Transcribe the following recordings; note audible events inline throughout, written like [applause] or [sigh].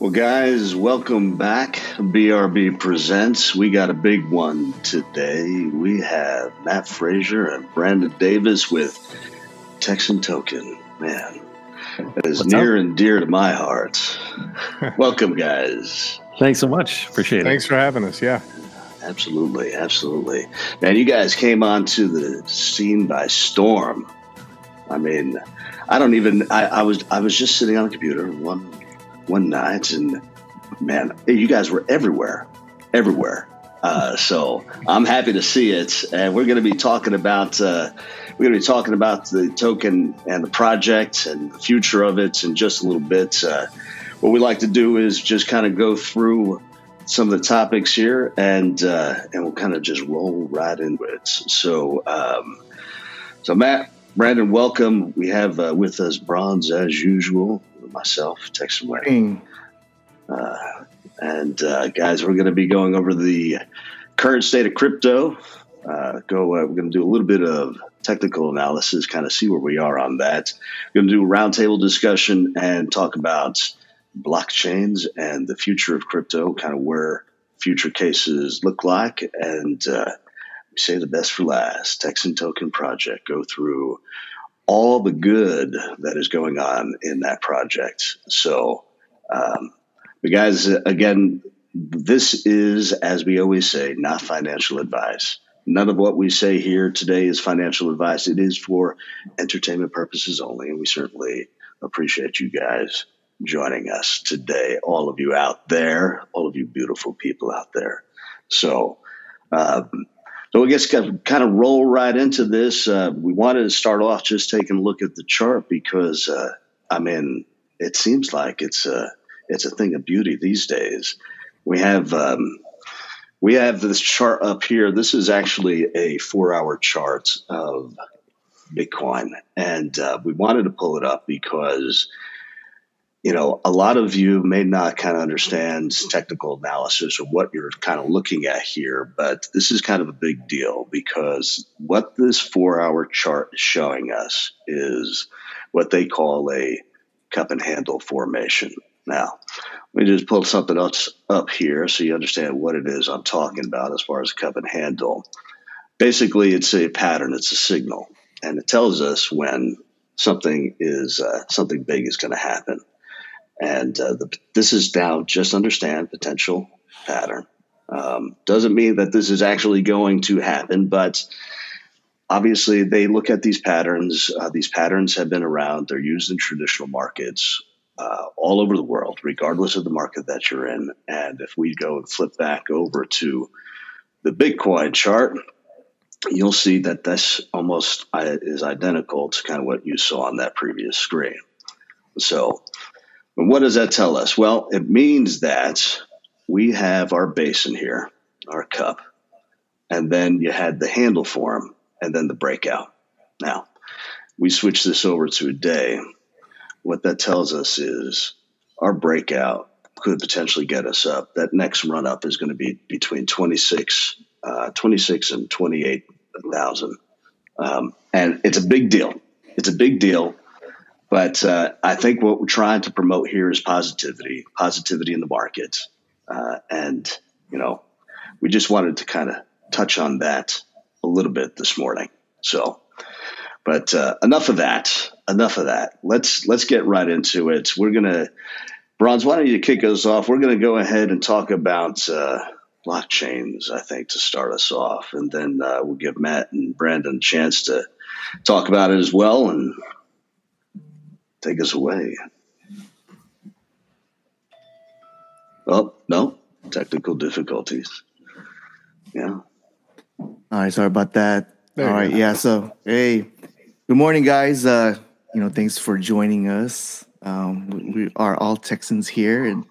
Well, guys, welcome back. BRB Presents. We got a big one today. We have Matt Frazier and Brandon Davis with Texan Token. Man, that is What's near up? and dear to my heart. [laughs] welcome, guys. Thanks so much. Appreciate it. Thanks for having us. Yeah. Absolutely, absolutely. Man, you guys came onto the scene by storm. I mean, I don't even. I, I was I was just sitting on a computer one one night, and man, you guys were everywhere, everywhere. Uh, so I'm happy to see it, and we're going to be talking about uh, we're going to be talking about the token and the project and the future of it in just a little bit. Uh, what we like to do is just kind of go through some of the topics here, and uh, and we'll kind of just roll right into it. So, um, so Matt, Brandon, welcome. We have uh, with us Bronze as usual, myself, Texan Wayne, uh, and uh, guys, we're going to be going over the current state of crypto. Uh, go. Uh, we're going to do a little bit of technical analysis, kind of see where we are on that. We're going to do a roundtable discussion and talk about blockchains and the future of crypto, kind of where future cases look like, and uh, we say the best for last. Texan Token Project go through all the good that is going on in that project. So, um, but guys, again, this is, as we always say, not financial advice. None of what we say here today is financial advice. It is for entertainment purposes only, and we certainly appreciate you guys joining us today. All of you out there, all of you beautiful people out there. So, um, so I guess kind of roll right into this. Uh, we wanted to start off just taking a look at the chart because, uh, I mean, it seems like it's a it's a thing of beauty these days. We have um, we have this chart up here. This is actually a four hour chart of Bitcoin, and uh, we wanted to pull it up because you know, a lot of you may not kind of understand technical analysis or what you're kind of looking at here, but this is kind of a big deal because what this four hour chart is showing us is what they call a cup and handle formation. Now, let me just pull something else up here so you understand what it is I'm talking about as far as cup and handle. Basically, it's a pattern, it's a signal, and it tells us when something is uh, something big is going to happen. And uh, the, this is now just understand potential pattern. Um, doesn't mean that this is actually going to happen, but obviously they look at these patterns. Uh, these patterns have been around. They're used in traditional markets uh, all over the world, regardless of the market that you're in. And if we go and flip back over to the Bitcoin chart, you'll see that this almost uh, is identical to kind of what you saw on that previous screen. So, and what does that tell us? Well, it means that we have our basin here, our cup, and then you had the handle form and then the breakout. Now, we switch this over to a day. What that tells us is our breakout could potentially get us up. That next run up is going to be between 26, uh, 26 and 28,000. Um, and it's a big deal. It's a big deal. But uh, I think what we're trying to promote here is positivity, positivity in the market. Uh, and, you know, we just wanted to kind of touch on that a little bit this morning. So, but uh, enough of that. Enough of that. Let's let's get right into it. We're gonna, Bronze. Why don't you kick us off? We're gonna go ahead and talk about uh, blockchains. I think to start us off, and then uh, we'll give Matt and Brandon a chance to talk about it as well, and take us away. Oh, no, technical difficulties. Yeah. All right, sorry about that. There All you right, go. yeah. So, hey, good morning, guys. Uh, you know, thanks for joining us. Um, we, we are all Texans here, and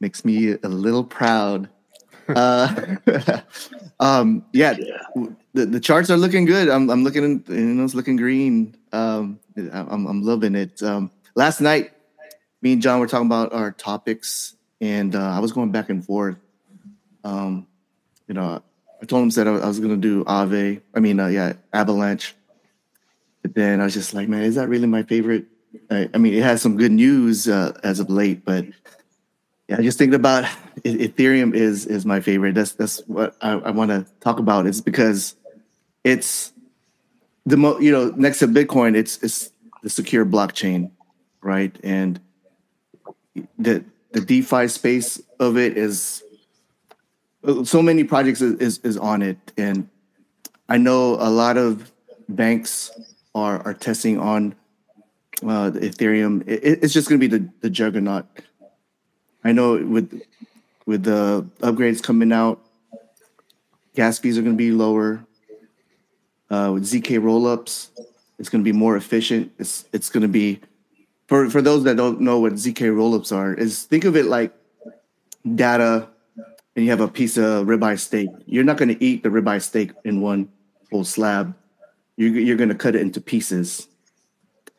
makes me a little proud. Uh, [laughs] um, yeah, Yeah. The, the charts are looking good. I'm, I'm looking, you know, it's looking green. Um, I'm, I'm loving it. Um, last night, me and John were talking about our topics, and uh, I was going back and forth. Um, you know, I told him that I was going to do Ave. I mean, uh, yeah, Avalanche. But then I was just like, man, is that really my favorite? I, I mean, it has some good news uh, as of late, but Yeah, just thinking about [laughs] Ethereum is is my favorite. That's that's what I, I want to talk about. It's because it's the mo you know next to Bitcoin, it's it's the secure blockchain, right? And the the DeFi space of it is so many projects is, is, is on it, and I know a lot of banks are are testing on uh, the Ethereum. It, it's just going to be the the juggernaut I know with with the upgrades coming out, gas fees are going to be lower. Uh, with zk rollups, it's going to be more efficient. It's it's going to be for for those that don't know what zk rollups are. Is think of it like data, and you have a piece of ribeye steak. You're not going to eat the ribeye steak in one whole slab. You're you're going to cut it into pieces,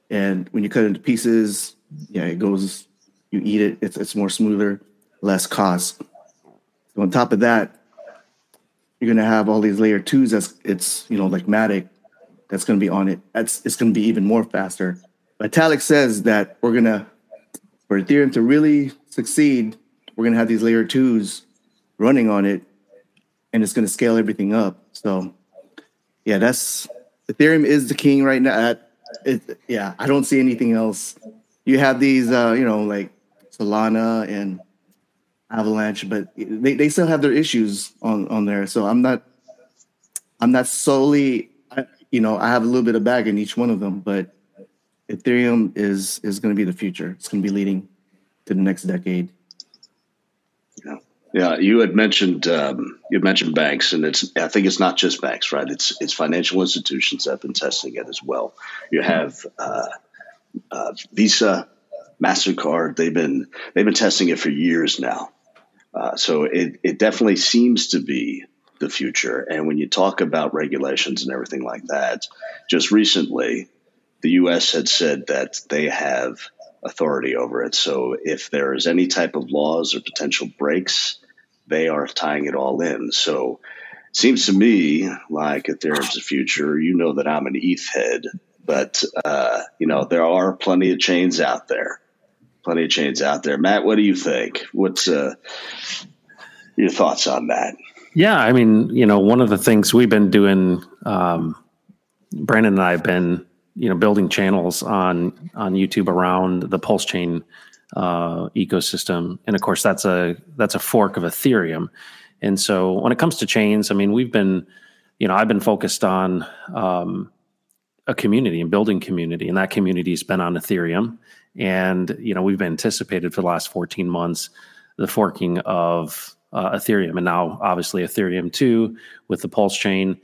and when you cut it into pieces, yeah, it goes you eat it, it's, it's more smoother, less cost. So on top of that, you're gonna have all these layer twos that's it's you know like Matic that's gonna be on it. That's it's gonna be even more faster. Vitalik says that we're gonna for Ethereum to really succeed, we're gonna have these layer twos running on it, and it's gonna scale everything up. So yeah, that's Ethereum is the king right now. It, yeah, I don't see anything else. You have these, uh, you know, like Solana and Avalanche, but they, they still have their issues on on there. So I'm not I'm not solely you know I have a little bit of bag in each one of them, but Ethereum is is going to be the future. It's going to be leading to the next decade. Yeah, yeah. You had mentioned um, you mentioned banks, and it's I think it's not just banks, right? It's it's financial institutions that have been testing it as well. You have uh, uh, Visa, Mastercard, they've been they've been testing it for years now. Uh, so it it definitely seems to be the future. And when you talk about regulations and everything like that, just recently, the U.S. had said that they have authority over it. So if there is any type of laws or potential breaks, they are tying it all in. So it seems to me like there's a future, you know that I'm an ETH head, but uh, you know there are plenty of chains out there plenty of chains out there. Matt, what do you think? What's uh, your thoughts on that? Yeah, I mean, you know, one of the things we've been doing, um, Brandon and I have been, you know, building channels on on YouTube around the Pulse Chain uh, ecosystem, and of course, that's a that's a fork of Ethereum. And so, when it comes to chains, I mean, we've been, you know, I've been focused on um, a community and building community, and that community has been on Ethereum. And you know, we've anticipated for the last 14 months the forking of uh, Ethereum, and now obviously Ethereum two with the Pulse chain.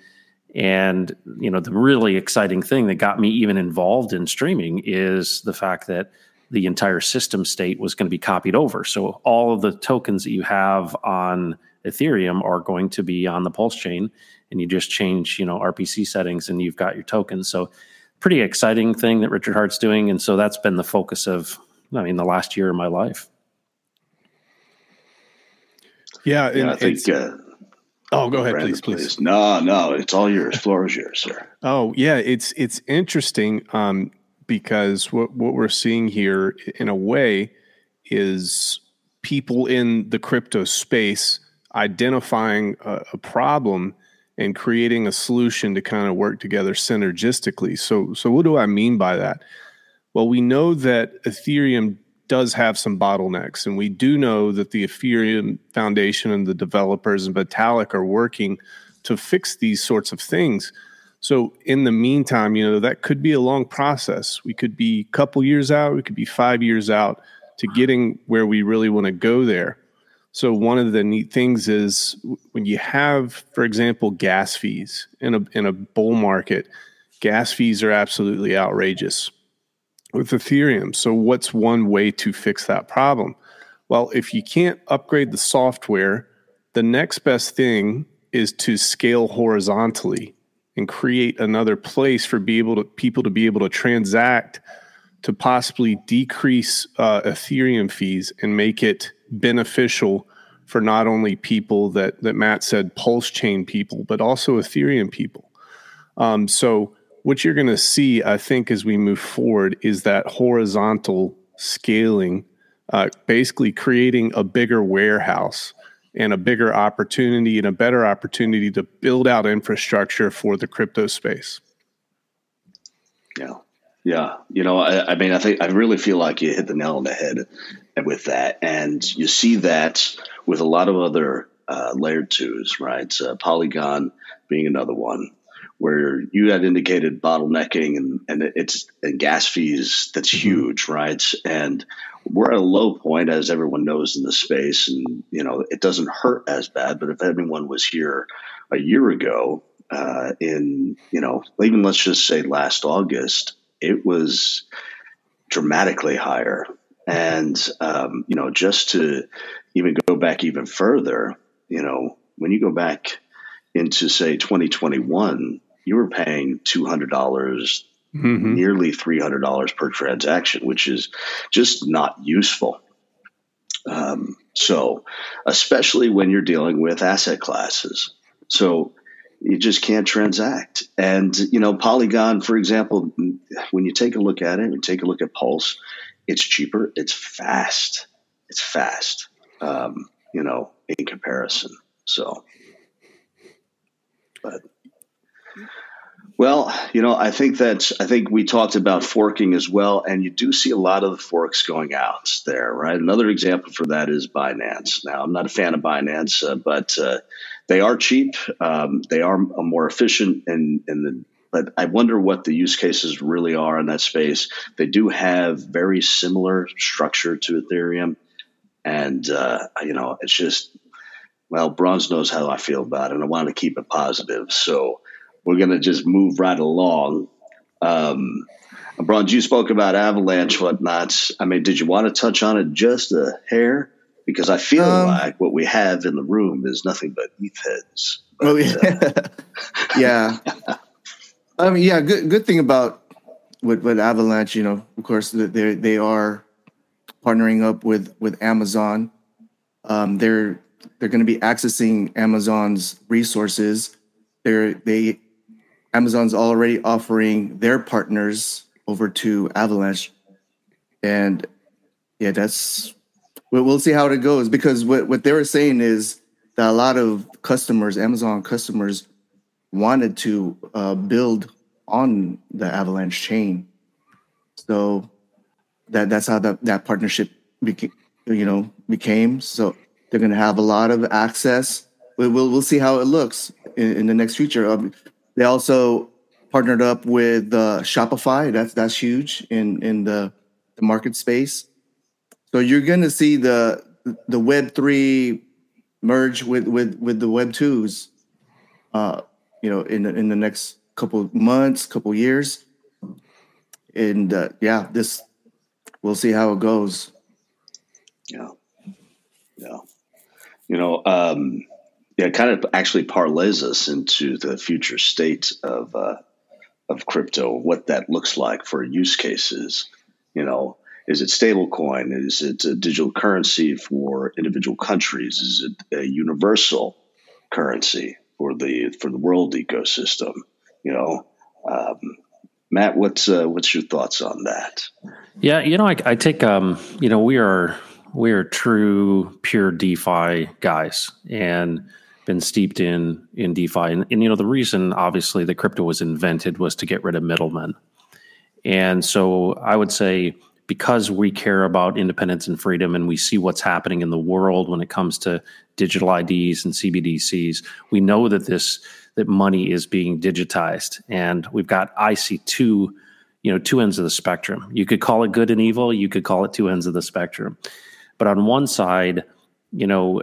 And you know, the really exciting thing that got me even involved in streaming is the fact that the entire system state was going to be copied over. So all of the tokens that you have on Ethereum are going to be on the Pulse chain, and you just change, you know, RPC settings, and you've got your tokens. So pretty exciting thing that Richard Heart's doing, and so that's been the focus of, I mean, the last year of my life. Yeah, yeah I think. Uh, oh, go ahead, please, please, please. No, no, it's all yours. Floor is yours, sir. Oh, yeah, it's it's interesting um, because what what we're seeing here, in a way, is people in the crypto space identifying a, a problem and creating a solution to kind of work together synergistically. So, so what do I mean by that? Well, we know that Ethereum does have some bottlenecks, and we do know that the Ethereum Foundation and the developers and Vitalik are working to fix these sorts of things. So, in the meantime, you know that could be a long process. We could be a couple years out, we could be five years out to getting where we really want to go there. So one of the neat things is when you have, for example, gas fees in a in a bull market, gas fees are absolutely outrageous with Ethereum. So what's one way to fix that problem? Well, if you can't upgrade the software, the next best thing is to scale horizontally and create another place for be able to people to be able to transact to possibly decrease uh, Ethereum fees and make it beneficial for not only people that that Matt said pulse chain people, but also Ethereum people. Um, so what you're going to see, I think, as we move forward, is that horizontal scaling uh, basically creating a bigger warehouse and a bigger opportunity and a better opportunity to build out infrastructure for the crypto space. Yeah. Yeah. You know, I, I, mean, I think I really feel like you hit the nail on the head with that. And you see that with a lot of other uh, layer twos, right? Uh, Polygon being another one where you had indicated bottlenecking and, and it's and gas fees that's mm-hmm. huge, right? And we're at a low point, as everyone knows in the space, and you know it doesn't hurt as bad. But if anyone was here a year ago, uh, in you know even let's just say last August, it was dramatically higher. And um, you know, just to even go back even further, you know, when you go back into say 2021, you were paying two hundred dollars, mm-hmm. nearly three hundred dollars per transaction, which is just not useful. Um, so, especially when you're dealing with asset classes, so you just can't transact. And you know, Polygon, for example, when you take a look at it and take a look at Pulse, it's cheaper, it's fast, it's fast. Um, you know, in comparison. So, but well, you know, I think that's, I think we talked about forking as well, and you do see a lot of the forks going out there, right? Another example for that is Binance. Now, I'm not a fan of Binance, uh, but uh, they are cheap. Um, they are more efficient, in, in the but I wonder what the use cases really are in that space. They do have very similar structure to Ethereum, and uh, you know, it's just well, Bronze knows how I feel about it, and I want to keep it positive. So we're going to just move right along. Um, Bronze, you spoke about avalanche whatnots. I mean, did you want to touch on it just a hair? Because I feel um, like what we have in the room is nothing but ETH heads. But, oh yeah, uh, yeah. I mean, yeah. Good good thing about with with Avalanche, you know, of course, they they are partnering up with with Amazon. Um, they're they're going to be accessing Amazon's resources. They're they Amazon's already offering their partners over to Avalanche, and yeah, that's we'll see how it goes because what what they were saying is that a lot of customers, Amazon customers, wanted to uh, build on the Avalanche chain, so that that's how that that partnership became, you know, became. So they're going to have a lot of access. We'll we'll, we'll see how it looks in, in the next future. Um, they also partnered up with uh, Shopify. That's that's huge in in the, the market space. So you're going to see the the Web three merge with with with the Web twos. Uh, you know, in the, in the next couple months, couple years, and uh, yeah, this we'll see how it goes. Yeah, yeah. You know, um, yeah, kind of actually parlays us into the future state of uh, of crypto, what that looks like for use cases. You know, is it stablecoin? Is it a digital currency for individual countries? Is it a universal currency for the for the world ecosystem? You know, um, Matt, what's uh, what's your thoughts on that? Yeah, you know, I, I take um, you know, we are we are true pure DeFi guys, and been steeped in in DeFi, and, and you know the reason obviously the crypto was invented was to get rid of middlemen, and so I would say because we care about independence and freedom, and we see what's happening in the world when it comes to digital IDs and CBDCs, we know that this that money is being digitized, and we've got IC two, you know, two ends of the spectrum. You could call it good and evil. You could call it two ends of the spectrum, but on one side you know,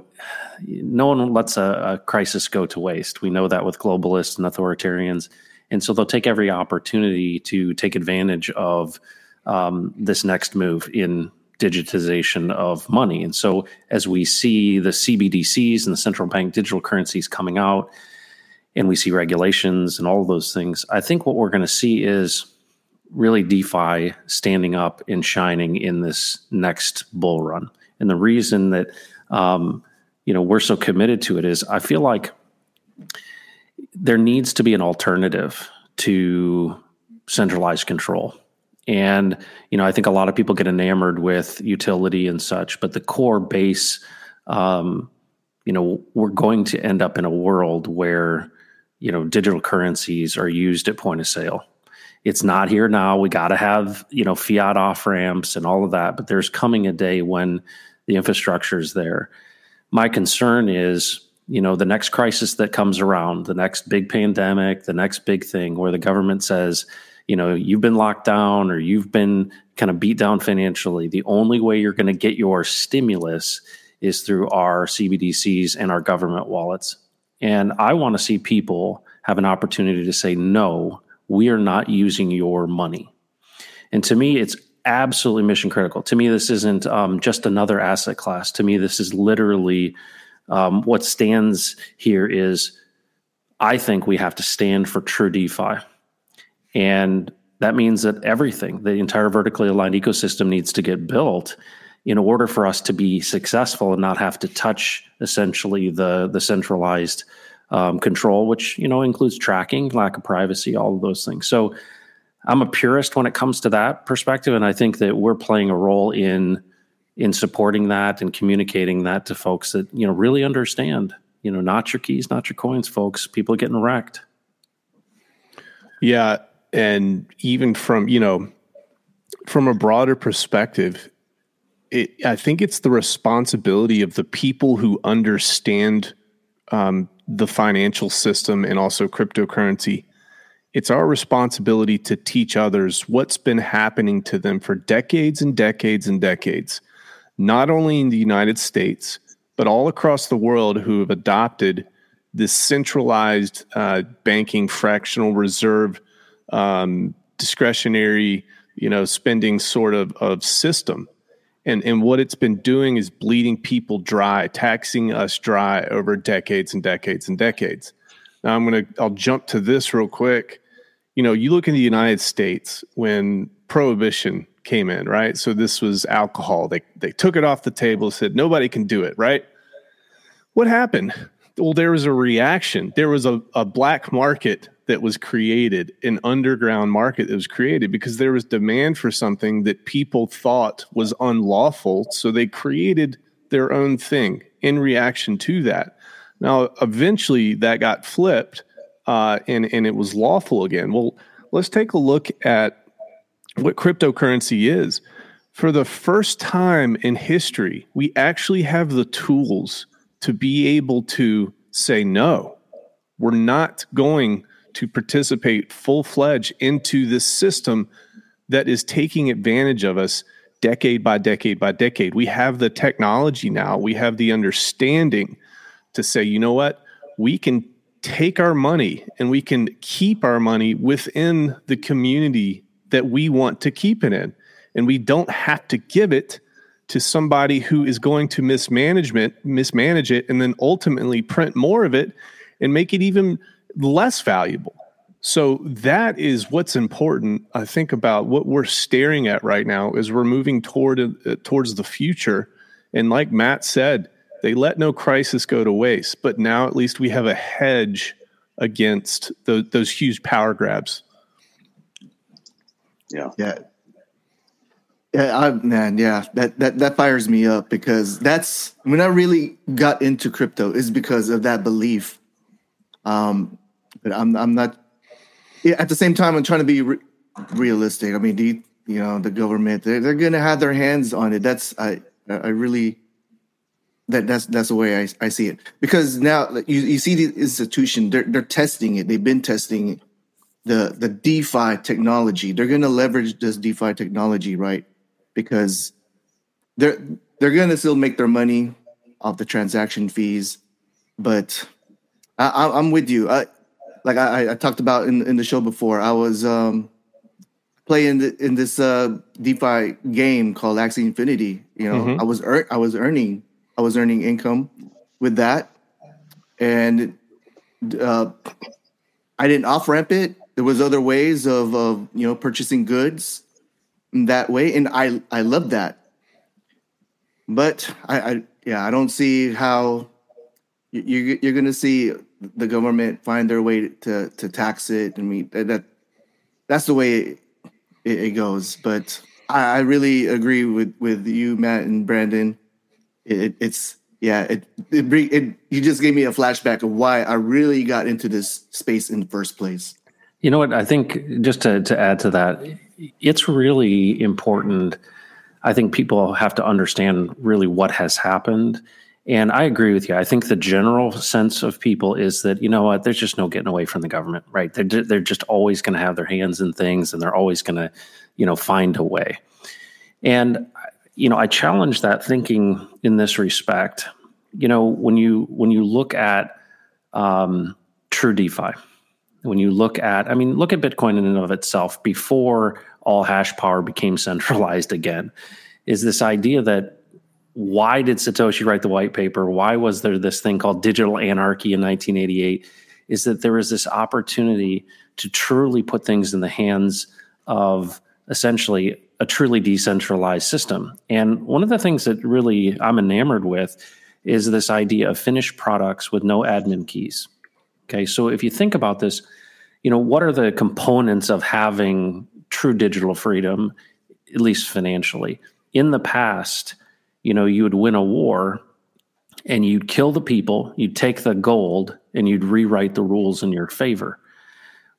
no one lets a, a, crisis go to waste. We know that with globalists and authoritarians. And so they'll take every opportunity to take advantage of um, this next move in digitization of money. And so as we see the CBDCs and the central bank digital currencies coming out, and we see regulations and all those things, I think what we're going to see is really DeFi standing up and shining in this next bull run. And the reason that um, you know we're so committed to it is I feel like there needs to be an alternative to centralized control. And, you know, I think a lot of people get enamored with utility and such, but the core base, um, you know, we're going to end up in a world where, you know, digital currencies are used at point of sale. It's not here now. We got to have, you know, fiat off ramps and all of that, but there's coming a day when the infrastructure is there. My concern is, you know, the next crisis that comes around, the next big pandemic, the next big thing where the government says, you know, you've been locked down or you've been kind of beat down financially. The only way you're going to get your stimulus is through our CBDCs and our government wallets. And I want to see people have an opportunity to say, no, we are not using your money. And to me, it's absolutely mission critical. To me, this isn't um, just another asset class. To me, this is literally um, what stands here is I think we have to stand for true DeFi. And that means that everything, the entire vertically aligned ecosystem needs to get built in order for us to be successful and not have to touch essentially the the centralized um, control, which you know includes tracking, lack of privacy, all of those things. So I'm a purist when it comes to that perspective, and I think that we're playing a role in in supporting that and communicating that to folks that you know really understand. You know, not your keys, not your coins, folks. People are getting wrecked. Yeah, and even from you know from a broader perspective it, i think it's the responsibility of the people who understand um, the financial system and also cryptocurrency. It's our responsibility to teach others what's been happening to them for decades and decades and decades not only in the united states but all across the world who have adopted this centralized uh, banking fractional reserve um, discretionary, you know, spending sort of of system. And, and what it's been doing is bleeding people dry, taxing us dry over decades and decades and decades. Now I'm gonna I'll jump to this real quick. You know, you look in the United States when prohibition came in, right? So this was alcohol. They they took it off the table, said nobody can do it, right? What happened? Well, there was a reaction. There was a, a black market that was created, an underground market that was created because there was demand for something that people thought was unlawful. So they created their own thing in reaction to that. Now, eventually that got flipped uh, and, and it was lawful again. Well, let's take a look at what cryptocurrency is. For the first time in history, we actually have the tools to be able to say no. We're not going to participate full fledged into this system that is taking advantage of us decade by decade by decade. We have the technology now, we have the understanding to say, you know what, we can take our money and we can keep our money within the community that we want to keep it in. And we don't have to give it to somebody who is going to mismanagement mismanage it and then ultimately print more of it and make it even less valuable. So that is what's important. I think about what we're staring at right now is we're moving toward uh, towards the future, and like Matt said, they let no crisis go to waste. But now at least we have a hedge against the, those huge power grabs. Yeah, yeah, yeah. I, man, yeah, that that that fires me up because that's when I really got into crypto is because of that belief. Um, but I'm I'm not. At the same time, I'm trying to be re- realistic. I mean, the you know the government they're, they're going to have their hands on it. That's I I really that that's that's the way I, I see it because now you, you see the institution they're they're testing it. They've been testing the the DeFi technology. They're going to leverage this DeFi technology, right? Because they're they're going to still make their money off the transaction fees, but I, am with you. I, like I, I, talked about in, in the show before, I was um, playing the, in this uh, DeFi game called Axie Infinity. You know, mm-hmm. I was I was earning I was earning income with that, and uh, I didn't off ramp it. There was other ways of of you know purchasing goods that way, and I I love that. But I, I yeah I don't see how you, you're going to see the government find their way to to tax it. and we that that's the way it, it goes. But I, I, really agree with with you, Matt and Brandon. It, it's yeah, it, it it you just gave me a flashback of why I really got into this space in the first place. You know what? I think just to to add to that, it's really important. I think people have to understand really what has happened. And I agree with you. I think the general sense of people is that, you know what, there's just no getting away from the government, right? They're, they're just always going to have their hands in things and they're always going to, you know, find a way. And, you know, I challenge that thinking in this respect. You know, when you when you look at um, true DeFi, when you look at, I mean, look at Bitcoin in and of itself before all hash power became centralized again, is this idea that why did Satoshi write the white paper? Why was there this thing called digital anarchy in 1988? Is that there was this opportunity to truly put things in the hands of essentially a truly decentralized system. And one of the things that really I'm enamored with is this idea of finished products with no admin keys. Okay, so if you think about this, you know, what are the components of having true digital freedom, at least financially? In the past, you know, you would win a war and you'd kill the people, you'd take the gold, and you'd rewrite the rules in your favor.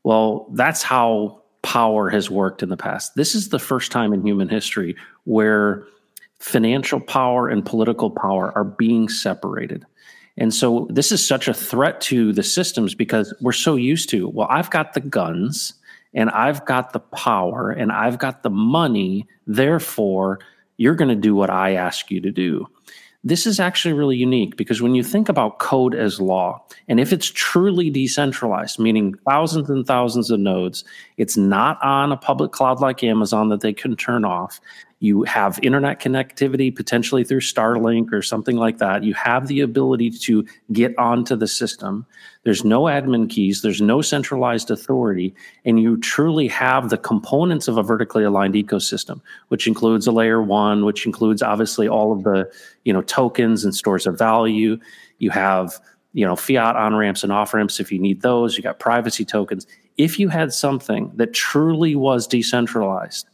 Well, that's how power has worked in the past. This is the first time in human history where financial power and political power are being separated. And so this is such a threat to the systems because we're so used to, well, I've got the guns and I've got the power and I've got the money. Therefore, you're going to do what I ask you to do. This is actually really unique because when you think about code as law, and if it's truly decentralized, meaning thousands and thousands of nodes, it's not on a public cloud like Amazon that they can turn off. You have internet connectivity potentially through Starlink or something like that. You have the ability to get onto the system. There's no admin keys, there's no centralized authority, and you truly have the components of a vertically aligned ecosystem, which includes a layer one, which includes obviously all of the you know tokens and stores of value. You have you know fiat on ramps and off ramps if you need those. You got privacy tokens. If you had something that truly was decentralized,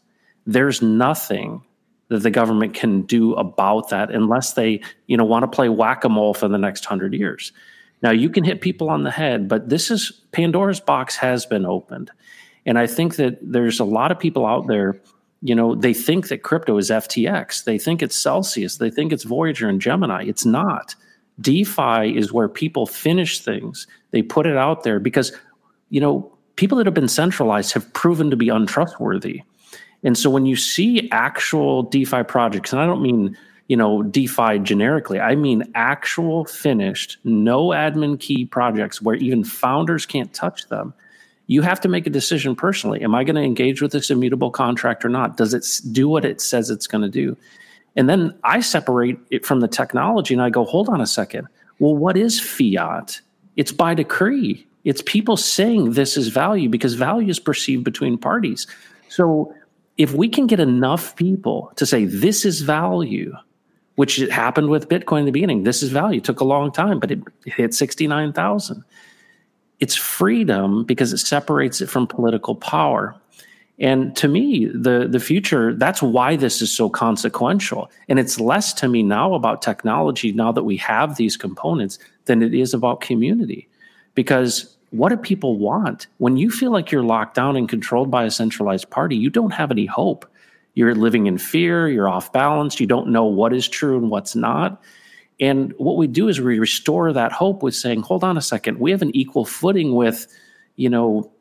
there's nothing that the government can do about that unless they you know want to play whack-a-mole for the next hundred years now, you can hit people on the head, but this is Pandora's box has been opened. And I think that there's a lot of people out there, you know, they think that crypto is FTX. They think it's Celsius. They think it's Voyager and Gemini. It's not. DeFi is where people finish things. They put it out there because, you know, people that have been centralized have proven to be untrustworthy. And so when you see actual DeFi projects, and I don't mean you know, DeFi generically. I mean actual finished, no admin key projects where even founders can't touch them. You have to make a decision personally. Am I going to engage with this immutable contract or not? Does it do what it says it's going to do? And then I separate it from the technology and I go, hold on a second. Well, what is fiat? It's by decree. It's people saying this is value because value is perceived between parties. So if we can get enough people to say this is value, which happened with Bitcoin in the beginning. This is value. It took a long time, but it hit 69,000. It's freedom because it separates it from political power. And to me, the, the future, that's why this is so consequential. And it's less to me now about technology, now that we have these components, than it is about community. Because what do people want? When you feel like you're locked down and controlled by a centralized party, you don't have any hope you're living in fear, you're off balance, you don't know what is true and what's not. And what we do is we restore that hope with saying, hold on a second, we have an equal footing with, you know,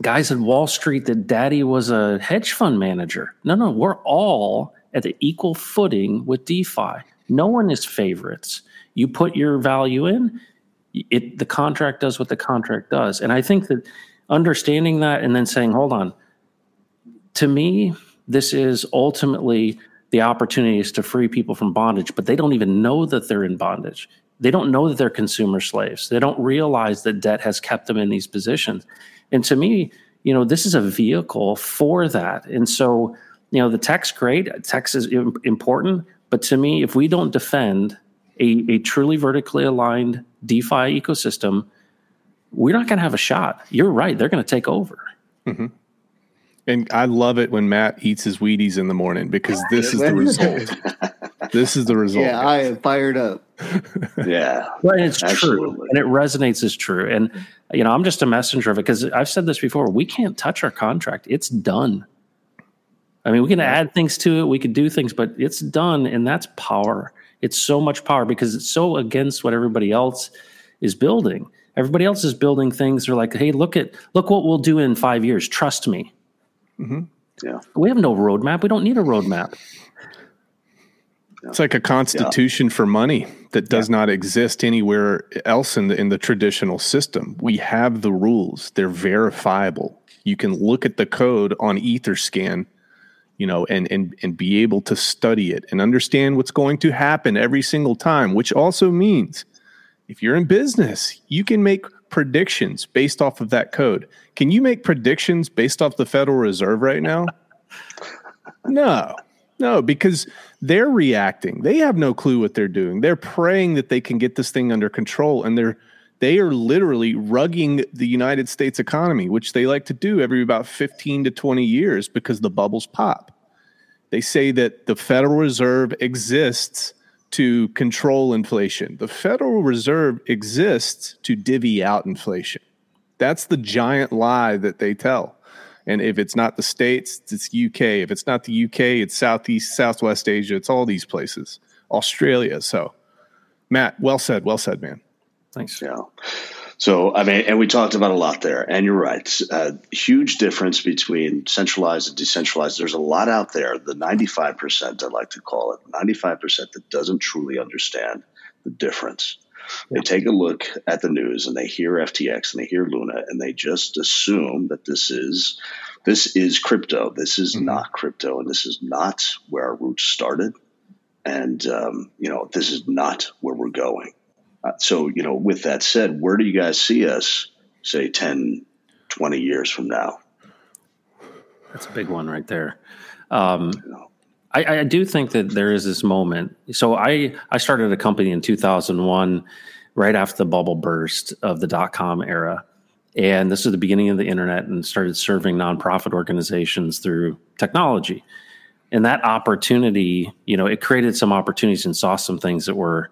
guys at Wall Street that daddy was a hedge fund manager. No, no, we're all at the equal footing with DeFi. No one is favorites. You put your value in, it the contract does what the contract does. And I think that understanding that and then saying, hold on, to me, this is ultimately the opportunities to free people from bondage, but they don't even know that they're in bondage. They don't know that they're consumer slaves. They don't realize that debt has kept them in these positions. And to me, you know, this is a vehicle for that. And so, you know, the tech's great, tech is important, but to me, if we don't defend a, a truly vertically aligned DeFi ecosystem, we're not going to have a shot. You're right; they're going to take over. Mm-hmm. And I love it when Matt eats his Wheaties in the morning because [laughs] this is the result. this is the result. Yeah, I am fired up. [laughs] yeah. Well, it's Absolutely. true, and it resonates as true. And you know, I'm just a messenger of it because I've said this before. We can't touch our contract; it's done. I mean, we can add things to it, we could do things, but it's done, and that's power. It's so much power because it's so against what everybody else is building. Everybody else is building things. They're like, "Hey, look at look what we'll do in five years. Trust me." Mm-hmm. Yeah. We have no roadmap. We don't need a roadmap. It's like a constitution for money that does not exist anywhere else in the in the traditional system. We have the rules; they're verifiable. You can look at the code on EtherScan, you know, and and and be able to study it and understand what's going to happen every single time. Which also means, if you're in business, you can make predictions based off of that code. Can you make predictions based off the Federal Reserve right now? [laughs] No, no, because they're reacting. They have no clue what they're doing. They're praying that they can get this thing under control, and they're they are literally rugging the United States economy, which they like to do every about fifteen to twenty years because the bubbles pop. They say that the Federal Reserve exists to control inflation. The Federal Reserve exists to divvy out inflation. That's the giant lie that they tell. And if it's not the States, it's UK. If it's not the UK, it's Southeast, Southwest Asia. It's all these places, Australia. So, Matt, well said. Well said, man. Thanks. Yeah. So, I mean, and we talked about a lot there, and you're right. Uh, huge difference between centralized and decentralized. There's a lot out there, the 95%, I like to call it, 95% that doesn't truly understand the difference. They take a look at the news and they hear FTX and they hear Luna and they just assume that this is this is crypto. This is not crypto, and this is not where our roots started. And um, you know, this is not where we're going. Uh, so, you know, with that said, where do you guys see us, say, 10, 20 years from now? That's a big one right there. Um, I, I do think that there is this moment. So I, I started a company in 2001, right after the bubble burst of the dot com era. And this was the beginning of the internet and started serving nonprofit organizations through technology. And that opportunity, you know, it created some opportunities and saw some things that were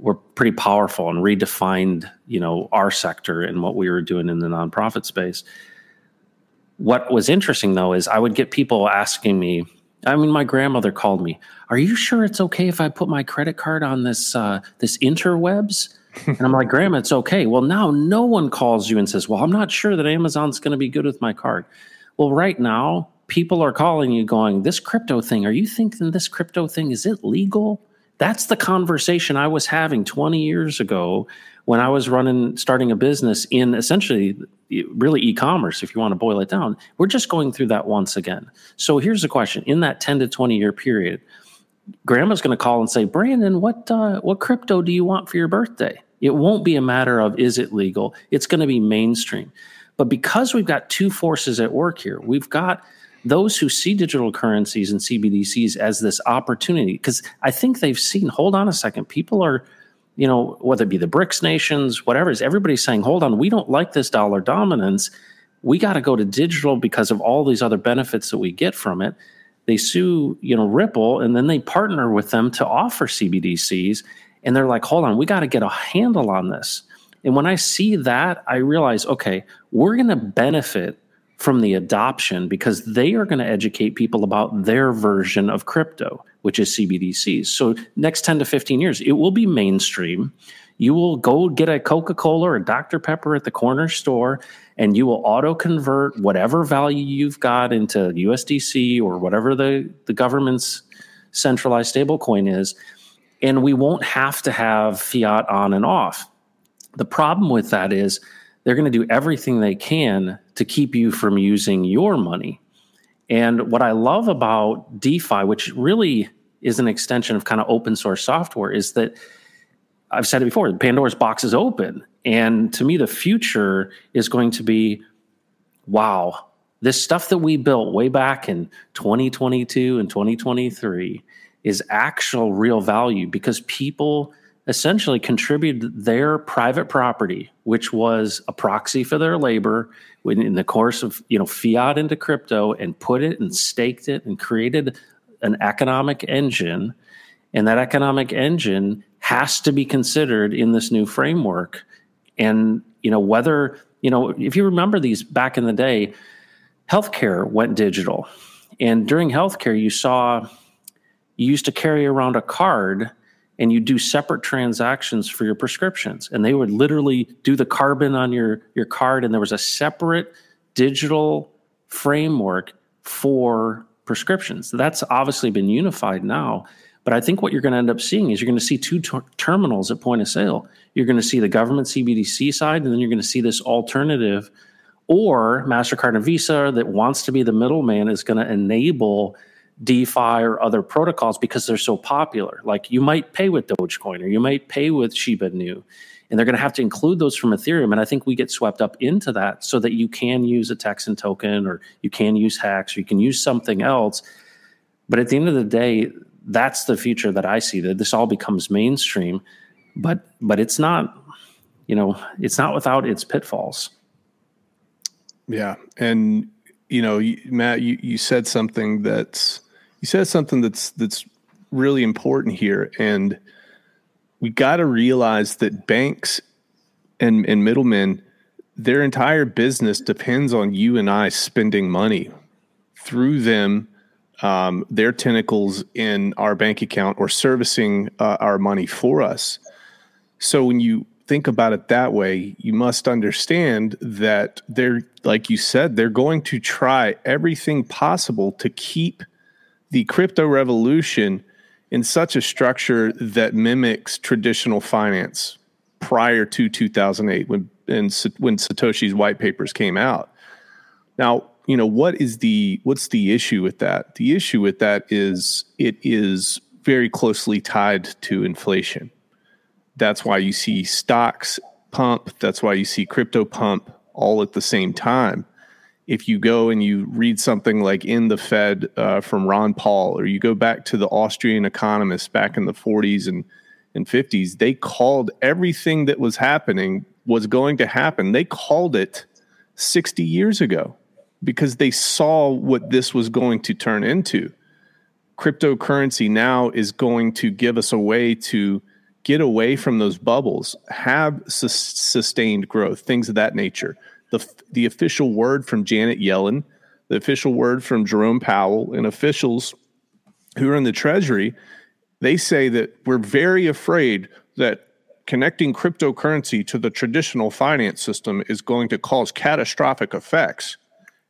were pretty powerful and redefined, you know, our sector and what we were doing in the nonprofit space. What was interesting though is I would get people asking me, I mean, my grandmother called me. Are you sure it's okay if I put my credit card on this uh, this interwebs? And I'm like, Grandma, it's okay. Well, now no one calls you and says, Well, I'm not sure that Amazon's going to be good with my card. Well, right now, people are calling you going, This crypto thing, are you thinking this crypto thing, is it legal? That's the conversation I was having 20 years ago when I was running, starting a business in essentially really e commerce, if you want to boil it down. We're just going through that once again. So here's the question in that 10 to 20 year period, grandma's going to call and say, Brandon, what, uh, what crypto do you want for your birthday? It won't be a matter of is it legal? It's going to be mainstream. But because we've got two forces at work here, we've got those who see digital currencies and CBDCs as this opportunity, because I think they've seen, hold on a second, people are, you know, whether it be the BRICS nations, whatever, is everybody's saying, hold on, we don't like this dollar dominance. We got to go to digital because of all these other benefits that we get from it. They sue, you know, Ripple, and then they partner with them to offer CBDCs. And they're like, hold on, we got to get a handle on this. And when I see that, I realize, okay, we're going to benefit from the adoption because they are going to educate people about their version of crypto, which is CBDCs. So, next 10 to 15 years, it will be mainstream. You will go get a Coca Cola or a Dr. Pepper at the corner store, and you will auto convert whatever value you've got into USDC or whatever the, the government's centralized stablecoin is. And we won't have to have fiat on and off. The problem with that is they're going to do everything they can to keep you from using your money. And what I love about DeFi, which really is an extension of kind of open source software, is that I've said it before Pandora's box is open. And to me, the future is going to be wow, this stuff that we built way back in 2022 and 2023 is actual real value because people essentially contributed their private property, which was a proxy for their labor, in the course of you know fiat into crypto, and put it and staked it and created an economic engine, and that economic engine has to be considered in this new framework. And you know whether you know if you remember these back in the day, healthcare went digital, and during healthcare you saw you used to carry around a card and you do separate transactions for your prescriptions. And they would literally do the carbon on your your card and there was a separate digital framework for prescriptions. That's obviously been unified now but i think what you're going to end up seeing is you're going to see two ter- terminals at point of sale. You're going to see the government cbdc side and then you're going to see this alternative or mastercard and visa that wants to be the middleman is going to enable DeFi or other protocols because they're so popular. Like you might pay with Dogecoin or you might pay with Shiba Inu, and they're going to have to include those from Ethereum. And I think we get swept up into that so that you can use a Texan token or you can use Hex or you can use something else. But at the end of the day, that's the future that I see. That this all becomes mainstream, but but it's not, you know, it's not without its pitfalls. Yeah, and you know, Matt, you, you said something that's you said something that's that's really important here, and we got to realize that banks and and middlemen, their entire business depends on you and I spending money through them. Um, their tentacles in our bank account or servicing uh, our money for us. So when you think about it that way, you must understand that they're, like you said, they're going to try everything possible to keep the crypto revolution in such a structure that mimics traditional finance prior to 2008 when and when Satoshi's white papers came out. Now, you know, what is the what's the issue with that? The issue with that is it is very closely tied to inflation. That's why you see stocks pump, that's why you see crypto pump all at the same time if you go and you read something like End the Fed uh, from Ron Paul, or you go back to the Austrian economists back in the 40s and, and 50s, they called everything that was happening was going to happen. They called it 60 years ago because they saw what this was going to turn into. Cryptocurrency now is going to give us a way to get away from those bubbles, have su- sustained growth, things of that nature the the official word from Janet Yellen, the official word from Jerome Powell, and officials who are in the Treasury, they say that we're very afraid that connecting cryptocurrency to the traditional finance system is going to cause catastrophic effects.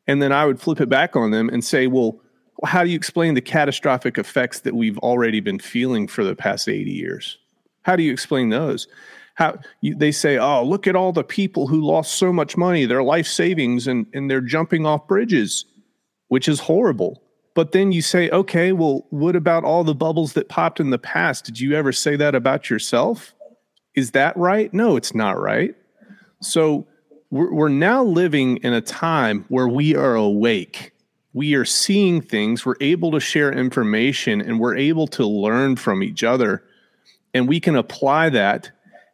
And then I would flip it back on them and say, well, how do you explain the catastrophic effects that we've already been feeling for the past 80 years? How do you explain those? How you, they say, "Oh, look at all the people who lost so much money, their life savings, and and they're jumping off bridges," which is horrible. But then you say, "Okay, well, what about all the bubbles that popped in the past? Did you ever say that about yourself? Is that right? No, it's not right." So we're, we're now living in a time where we are awake. We are seeing things. We're able to share information, and we're able to learn from each other, and we can apply that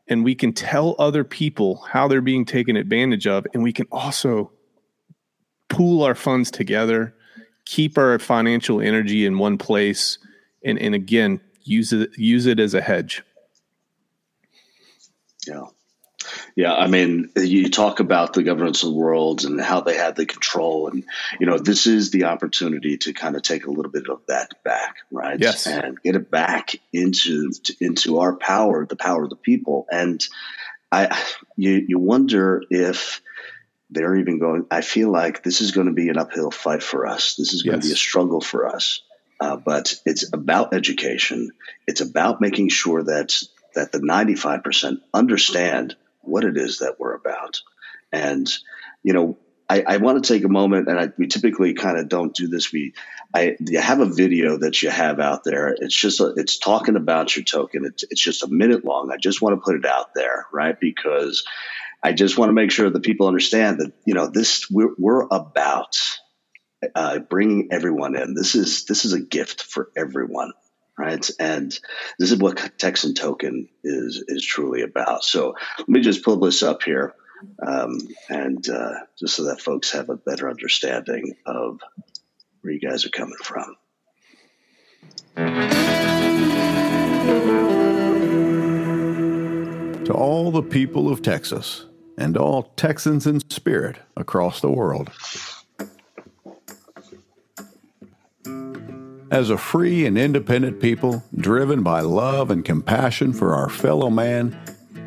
and we can tell other people how they're being taken advantage of and we can also pool our funds together keep our financial energy in one place and, and again use it use it as a hedge. Yeah yeah, I mean, you talk about the governments of the world and how they had the control, and you know, this is the opportunity to kind of take a little bit of that back, right? Yes, and get it back into into our power, the power of the people. And I, you, you wonder if they're even going. I feel like this is going to be an uphill fight for us. This is going yes. to be a struggle for us. Uh, but it's about education. It's about making sure that that the 95% understand what it is that we're about. And, you know, I, I want to take a moment, and I, we typically kind of don't do this. We, I, have a video that you have out there. It's just, a, it's talking about your token. It's, it's just a minute long. I just want to put it out there, right? Because I just want to make sure that people understand that, you know, this we're, we're about uh, bringing everyone in. This is this is a gift for everyone, right? And this is what Texan Token is is truly about. So let me just pull this up here, um, and uh, just so that folks have a better understanding of where you guys are coming from. To all the people of Texas and all Texans in spirit across the world. As a free and independent people, driven by love and compassion for our fellow man,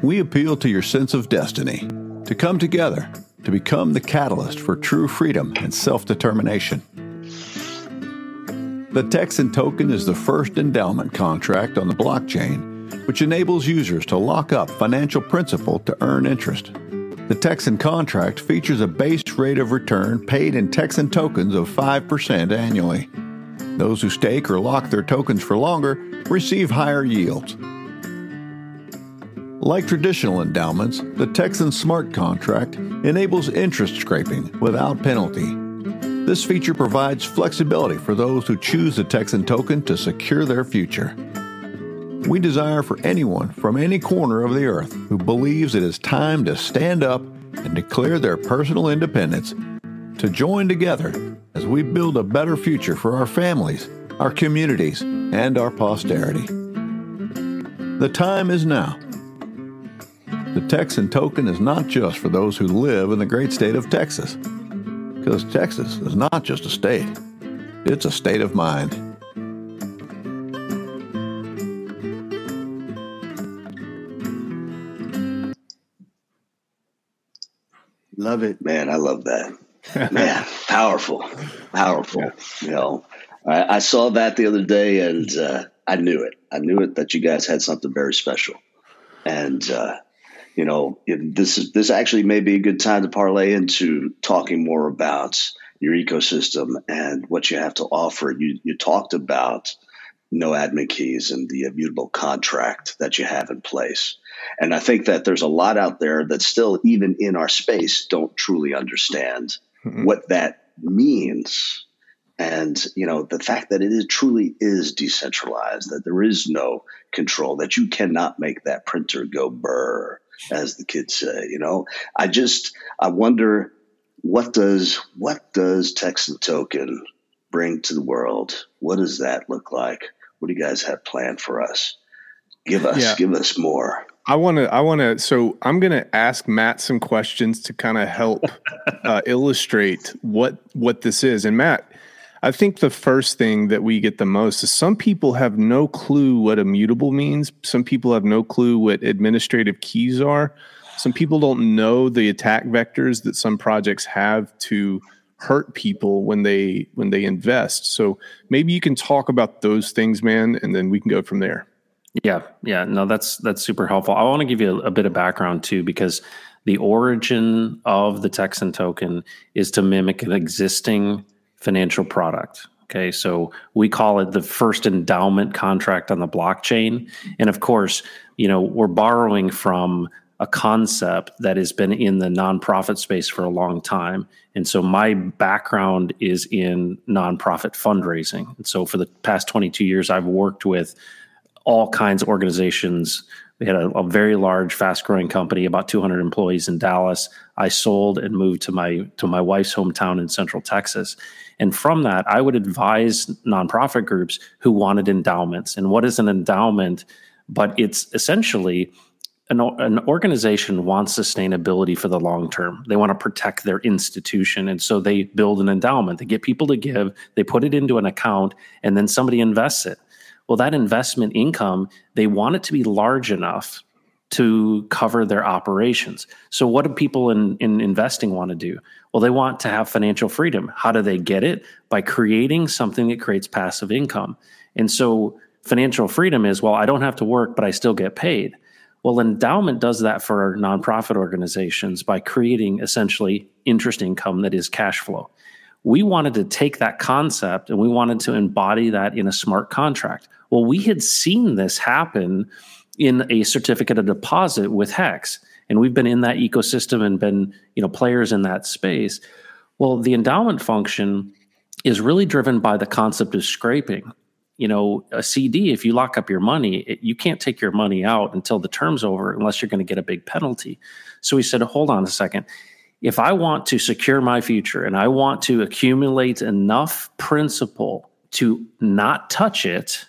we appeal to your sense of destiny to come together to become the catalyst for true freedom and self determination. The Texan token is the first endowment contract on the blockchain, which enables users to lock up financial principal to earn interest. The Texan contract features a base rate of return paid in Texan tokens of 5% annually. Those who stake or lock their tokens for longer receive higher yields. Like traditional endowments, the Texan Smart Contract enables interest scraping without penalty. This feature provides flexibility for those who choose the Texan token to secure their future. We desire for anyone from any corner of the earth who believes it is time to stand up and declare their personal independence to join together as we build a better future for our families, our communities, and our posterity. The time is now. The Texan token is not just for those who live in the great state of Texas, because Texas is not just a state, it's a state of mind. Love it. Man, I love that. [laughs] Man, powerful, powerful. Yeah. You know, I, I, saw that the other day, and uh, I knew it. I knew it that you guys had something very special, and uh, you know, this is this actually may be a good time to parlay into talking more about your ecosystem and what you have to offer. You you talked about no admin keys and the immutable contract that you have in place. And I think that there's a lot out there that still, even in our space, don't truly understand mm-hmm. what that means. And, you know, the fact that it is truly is decentralized, that there is no control, that you cannot make that printer go burr, as the kids say, you know, I just, I wonder what does, what does Texan token bring to the world? What does that look like? What do you guys have planned for us? Give us, yeah. give us more. I want to. I want to. So I'm going to ask Matt some questions to kind of help [laughs] uh, illustrate what what this is. And Matt, I think the first thing that we get the most is some people have no clue what immutable means. Some people have no clue what administrative keys are. Some people don't know the attack vectors that some projects have to hurt people when they when they invest. So maybe you can talk about those things, man, and then we can go from there. Yeah, yeah, no, that's that's super helpful. I want to give you a, a, bit of background too, because the origin of the Texan token is to mimic an existing financial product. Okay, so we call it the first endowment contract on the blockchain, and of course, you know we're borrowing from a concept that has been in the nonprofit space for a long time. And so my background is in nonprofit fundraising. And so for the past 22 years, I've worked with all kinds of organizations. We had a, a, very large, fast-growing company, about 200 employees in Dallas. I sold and moved to my to my wife's hometown in Central Texas, and from that, I would advise nonprofit groups who wanted endowments. And what is an endowment? But it's essentially an, an organization wants sustainability for the long term. They want to protect their institution. And so they build an endowment. They get people to give, they put it into an account, and then somebody invests it. Well, that investment income, they want it to be large enough to cover their operations. So, what do people in, in investing want to do? Well, they want to have financial freedom. How do they get it? By creating something that creates passive income. And so, financial freedom is well, I don't have to work, but I still get paid. Well, endowment does that for nonprofit organizations by creating essentially interest income that is cash flow we wanted to take that concept and we wanted to embody that in a smart contract. Well, we had seen this happen in a certificate of deposit with Hex, and we've been in that ecosystem and been, you know, players in that space. Well, the endowment function is really driven by the concept of scraping. you know, a CD, if you lock up your money, it, you can't take your money out until the term's over unless you're going to get a big penalty. So he said, hold on a second. If I want to secure my future and I want to accumulate enough principal to not touch it,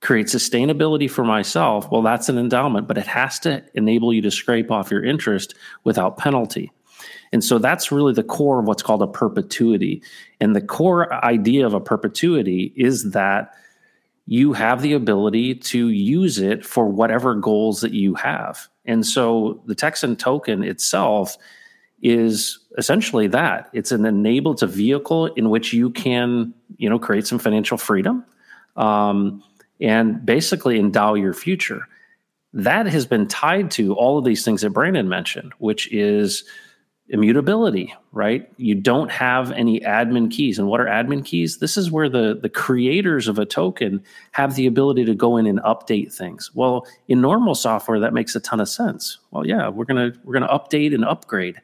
create sustainability for myself, well, that's an endowment, but it has to enable you to scrape off your interest without penalty. And so that's really the core of what's called a perpetuity. And the core idea of a perpetuity is that you have the ability to use it for whatever goals that you have. And so the Texan token itself is essentially that. It's an enable, it's a vehicle in which you can, you know, create some financial freedom um, and basically endow your future. That has been tied to all of these things that Brandon mentioned, which is immutability, right? You don't have any admin keys. And what are admin keys? This is where the, the creators of a token have the ability to go in and update things. Well, in normal software, that makes a ton of sense. Well, yeah, we're gonna we're gonna update and upgrade.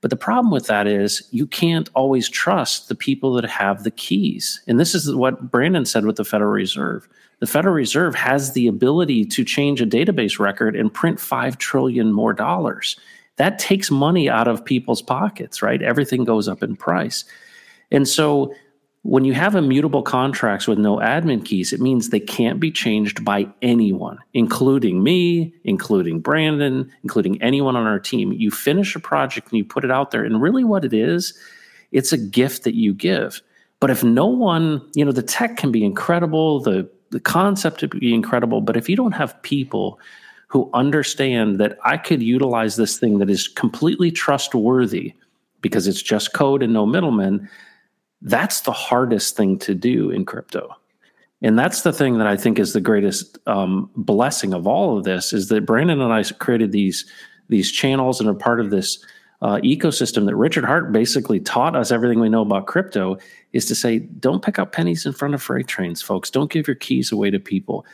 But the problem with that is you can't always trust the people that have the keys. And this is what Brandon said with the Federal Reserve. The Federal Reserve has the ability to change a database record and print 5 trillion more dollars that takes money out of people's pockets, right? Everything goes up in price. And so when you have immutable contracts with no admin keys, it means they can't be changed by anyone, including me, including Brandon, including anyone on our team. You finish a project and you put it out there. And really, what it is, it's a gift that you give. But if no one, you know, the tech can be incredible, the, the concept to be incredible, but if you don't have people who understand that I could utilize this thing that is completely trustworthy because it's just code and no middlemen, that's the hardest thing to do in crypto. And that's the thing that I think is the greatest um, blessing of all of this is that Brandon and I created these these channels and are part of this uh, ecosystem that Richard Heart basically taught us everything we know about crypto is to say, don't pick up pennies in front of freight trains, folks. Don't give your keys away to people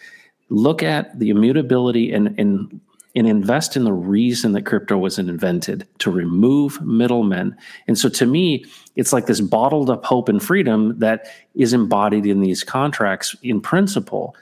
look at the immutability and, and and invest in the reason that crypto was invented to remove middlemen. And so to me, it's like this bottled up hope and freedom that is embodied in these contracts in principle.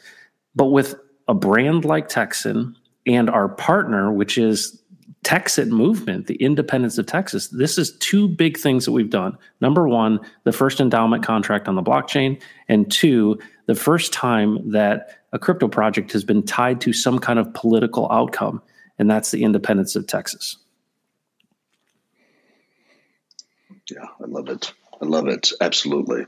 But with a brand like Texan and our partner, which is Texit movement, the independence of Texas, this is two big things that we've done. Number one, the first endowment contract on the blockchain, and two, the first time that a crypto project has been tied to some kind of political outcome, and that's the independence of Texas. Yeah, I love it. I love it. Absolutely.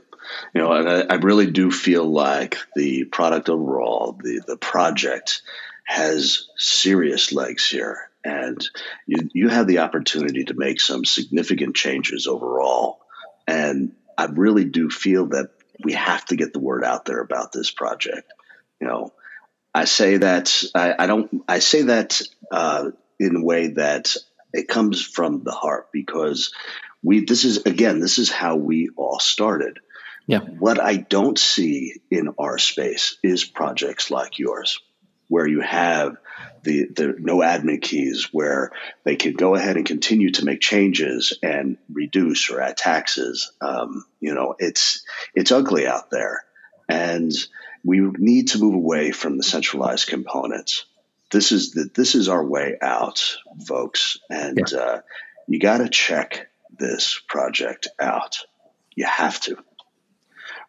You know, I, I really do feel like the product overall, the, the project has serious legs here. And you, you have the opportunity to make some significant changes overall. And I really do feel that we have to get the word out there about this project. You know, I say that I, I don't. I say that uh, in a way that it comes from the heart because we. This is again. This is how we all started. Yeah. What I don't see in our space is projects like yours, where you have the, the no admin keys, where they can go ahead and continue to make changes and reduce or add taxes. Um, you know, it's it's ugly out there, and we need to move away from the centralized components. This is the, this is our way out, folks, and yeah. uh, you got to check this project out. You have to.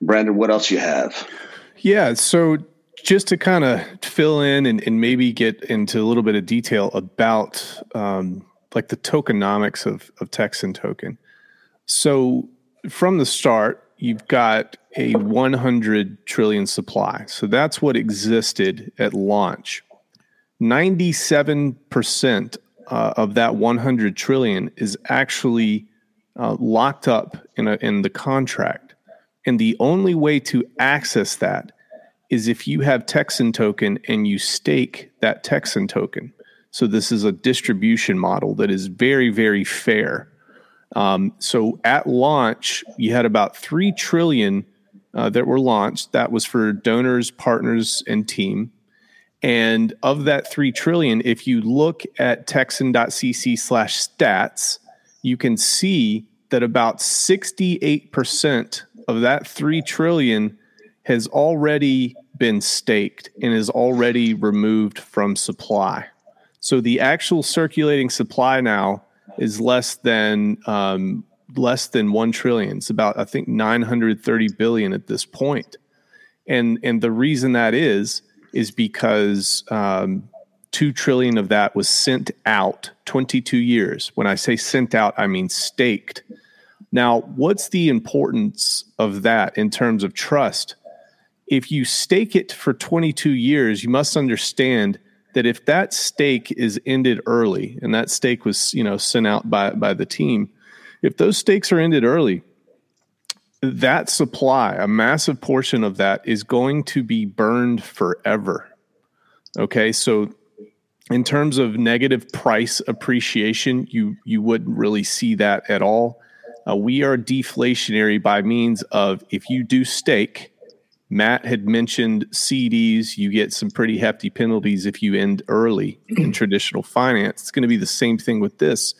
Brandon, what else you have? Yeah, so just to kind of fill in and, and, maybe get into a little bit of detail about um, like the tokenomics of, of Texan token. So from the start, you've got a 100 trillion supply. So that's what existed at launch. 97% uh, of that 100 trillion is actually uh, locked up in, a, in the contract. And the only way to access that is if you have Texan token and you stake that Texan token. So this is a distribution model that is very, very fair. Um, so at launch, you had about three trillion uh, that were launched. That was for donors, partners, and team. And of that three trillion, if you look at texan.cc slash stats, you can see that about 68% of that three trillion has already been staked and is already removed from supply. So the actual circulating supply now is less than um, less than one trillion. It's about I think 930 billion at this point, and and the reason that is is because um, two trillion of that was sent out 22 years. When I say sent out, I mean staked. Now, what's the importance of that in terms of trust? If you stake it for 22 years, you must understand that if that stake is ended early, and that stake was, you know, sent out by by the team, if those stakes are ended early, that supply, a massive portion of that, is going to be burned forever. Okay, so in terms of negative price appreciation, you you wouldn't really see that at all. Uh, we are deflationary by means of if you do stake. Matt had mentioned CDs. You get some pretty hefty penalties if you end early [clears throat] in traditional finance. It's going to be the same thing with this.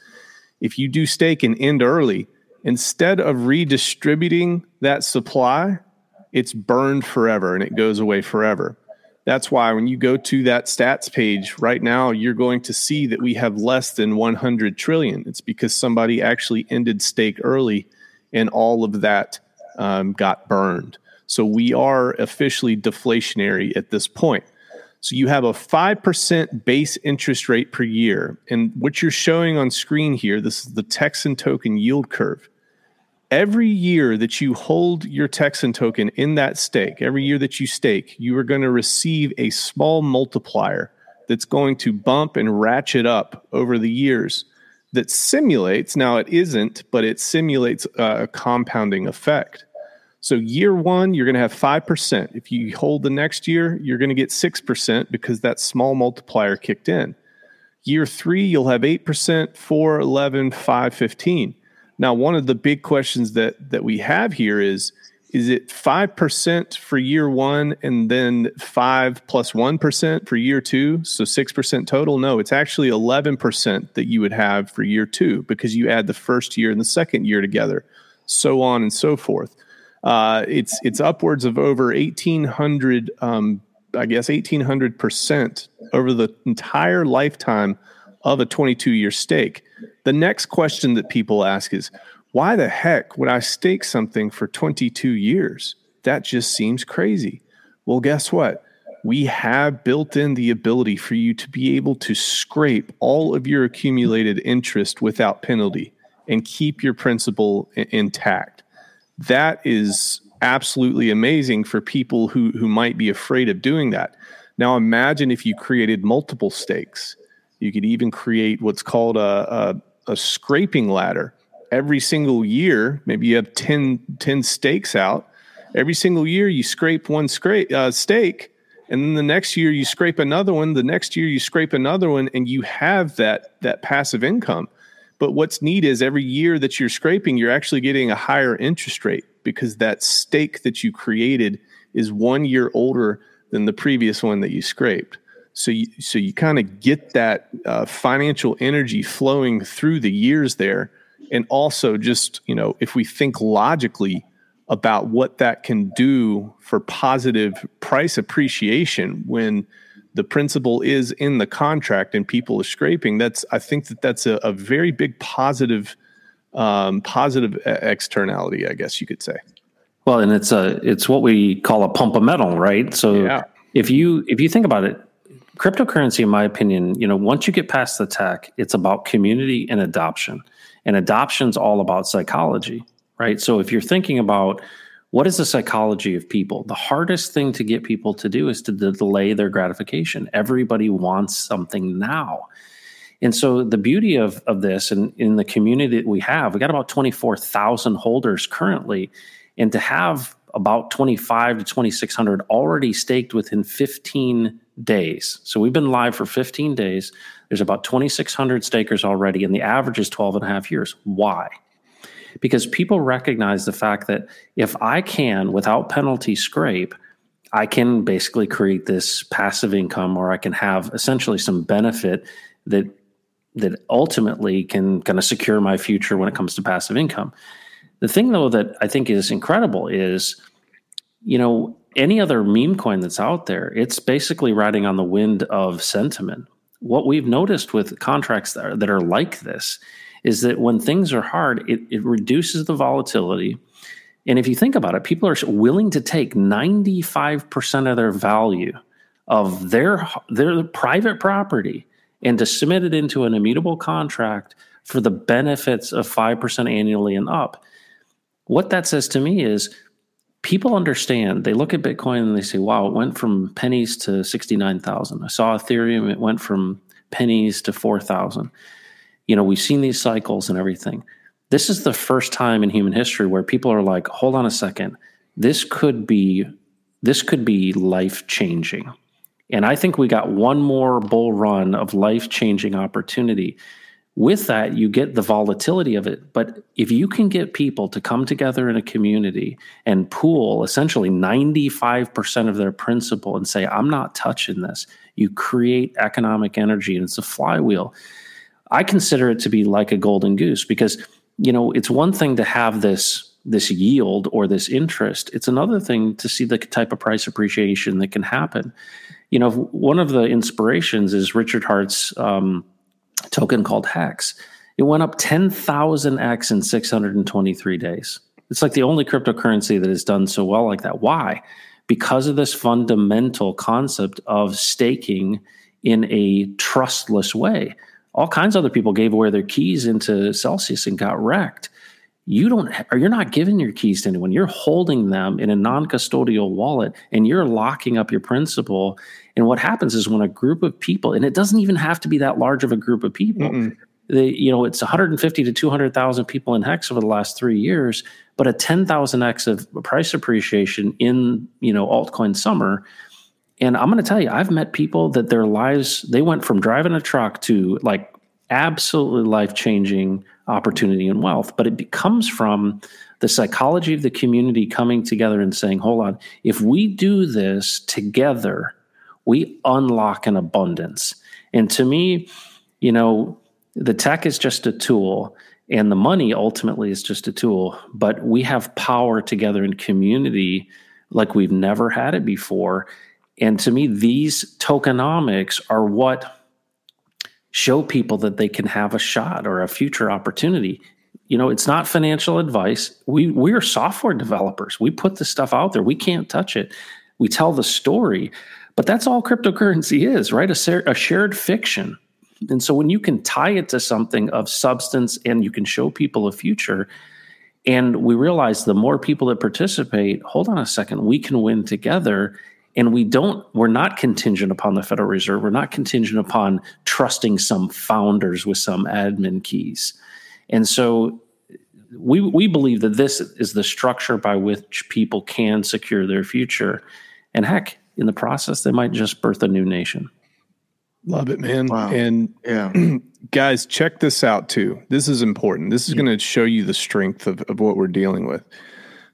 If you do stake and end early, instead of redistributing that supply, it's burned forever and it goes away forever. That's why when you go to that stats page right now, you're going to see that we have less than 100 trillion. It's because somebody actually ended stake early and all of that um, got burned. So we are officially deflationary at this point. So you have a 5% base interest rate per year. And what you're showing on screen here, this is the Texan token yield curve every year that you hold your Texan token in that stake, every year that you stake, you are going to receive a small multiplier that's going to bump and ratchet up over the years that simulates, now it isn't, but it simulates uh, a compounding effect. So, year one, you're going to have 5%. If you hold the next year, you're going to get 6% because that small multiplier kicked in. Year three, you'll have 8%, 4, 11, 5, 15 now, one of the big questions that that we have here is is it 5% for year 1 and then 5 plus 1 for year 2, so 6% total? No, it's actually 11% that you would have for year 2 because you add the first year and the second year together, so on and so forth. Uh, it's it's upwards of over 1800 um, I guess 1800% over the entire lifetime of a 22 year stake. The next question that people ask is why the heck would I stake something for 22 years? That just seems crazy. Well, guess what? We have built in the ability for you to be able to scrape all of your accumulated interest without penalty and keep your principal I- intact. That is absolutely amazing for people who, who might be afraid of doing that. Now, imagine if you created multiple stakes you could even create what's called a, a, a scraping ladder. Every single year, maybe you have 10, 10 stakes out. Every single year, you scrape one scrape uh, stake, and then the next year you scrape another one. The next year you scrape another one, and you have that that passive income. But what's neat is every year that you're scraping, you're actually getting a higher interest rate because that stake that you created is one year older than the previous one that you scraped. So you, so you kind of get that uh, financial energy flowing through the years there, and also just you know if we think logically about what that can do for positive price appreciation when the principle is in the contract and people are scraping that's i think that that's a, a very big positive um, positive externality i guess you could say well and it's a it's what we call a pump of metal right so yeah. if you if you think about it cryptocurrency, in my opinion, you know, once you get past the tech, it's about community and adoption. And adoption's all about psychology, right? So if you're thinking about what is the psychology of people, the hardest thing to get people to do is to delay their gratification. Everybody wants something now. And so the beauty of, of this and in the community that we have, we got about 24,000 holders currently. And to have about 25 to 2,600 already staked within 15 days. So we've been live for 15 days. There's about 2,600 stakers already, and the average is 12 and a half years. Why? Because people recognize the fact that if I can, without penalty, scrape, I can basically create this passive income, or I can have essentially some benefit that that ultimately can kind of secure my future when it comes to passive income. The thing, though, that I think is incredible is, you know, any other meme coin that's out there, it's basically riding on the wind of sentiment. What we've noticed with contracts that are, that are like this is that when things are hard, it, it reduces the volatility. And if you think about it, people are willing to take 95% of their value of their their private property and to submit it into an immutable contract for the benefits of 5% annually and up. What that says to me is people understand. They look at Bitcoin and they say, wow, it went from pennies to 69,000. I saw Ethereum, it went from pennies to 4,000. You know, we've seen these cycles and everything. This is the first time in human history where people are like, hold on a second. This could be this could be life changing. And I think we got one more bull run of life changing opportunity with that, you get the volatility of it. But if you can get people to come together in a community and pool essentially 95% of their principal and say, I'm not touching this, you create economic energy and it's a flywheel. I consider it to be like a golden goose because, you know, it's one thing to have this this yield or this interest. It's another thing to see the type of price appreciation that can happen. You know, one of the inspirations is Richard Heart's um, token called Hex. It went up 10,000x in 623 days. It's like the only cryptocurrency that has done so well like that. Why? Because of this fundamental concept of staking in a trustless way. All kinds of other people gave away their keys into Celsius and got wrecked. You don't, or you're not giving your keys to anyone. You're holding them in a non-custodial wallet, and you're locking up your principal and what happens is when a group of people, and it doesn't even have to be that large of a group of people. You know, it's 150 to 200,000 people in Hex over the last three years, but a 10,000x of price appreciation in, you know, altcoin summer. And I'm going to tell you, I've met people that their lives, they went from driving a truck to like absolutely life changing opportunity and wealth. But it becomes from the psychology of the community coming together and saying, hold on, if we do this together, we unlock an abundance. And to me, you know, the tech is just a tool and the money ultimately is just a tool, but we have power together in community like we've never had it before. And to me, these tokenomics are what show people that they can have a shot or a future opportunity. You know, it's not financial advice. We we are software developers. We put the stuff out there. We can't touch it. We tell the story. But that's all cryptocurrency is, right? A, a shared fiction. And so when you can tie it to something of substance and you can show people a future, and we realize the more people that participate, hold on a second, we can win together. And we don't, we're not contingent upon the Federal Reserve. We're not contingent upon trusting some founders with some admin keys. And so we, we believe that this is the structure by which people can secure their future. And heck, in the process, they might just birth a new nation. Love it, man. Wow. And yeah, [clears throat] guys, check this out too. This is important. This is mm-hmm. going to show you the strength of, of what we're dealing with.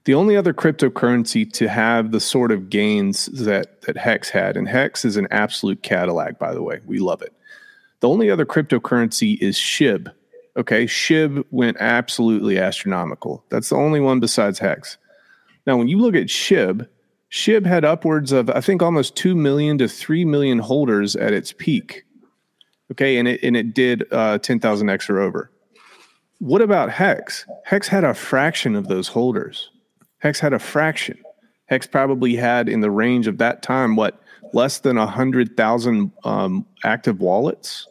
The only other cryptocurrency to have the sort of gains that that Hex had, and Hex is an absolute Cadillac, by the way. We love it. The only other cryptocurrency is SHIB. Okay, SHIB went absolutely astronomical. That's the only one besides Hex. Now, when you look at SHIB, SHIB had upwards of, I think, almost 2 million to 3 million holders at its peak. Okay. And it, and it did uh, 10,000x or over. What about Hex? Hex had a fraction of those holders. Hex had a fraction. Hex probably had in the range of that time, what, less than 100,000 um, active wallets?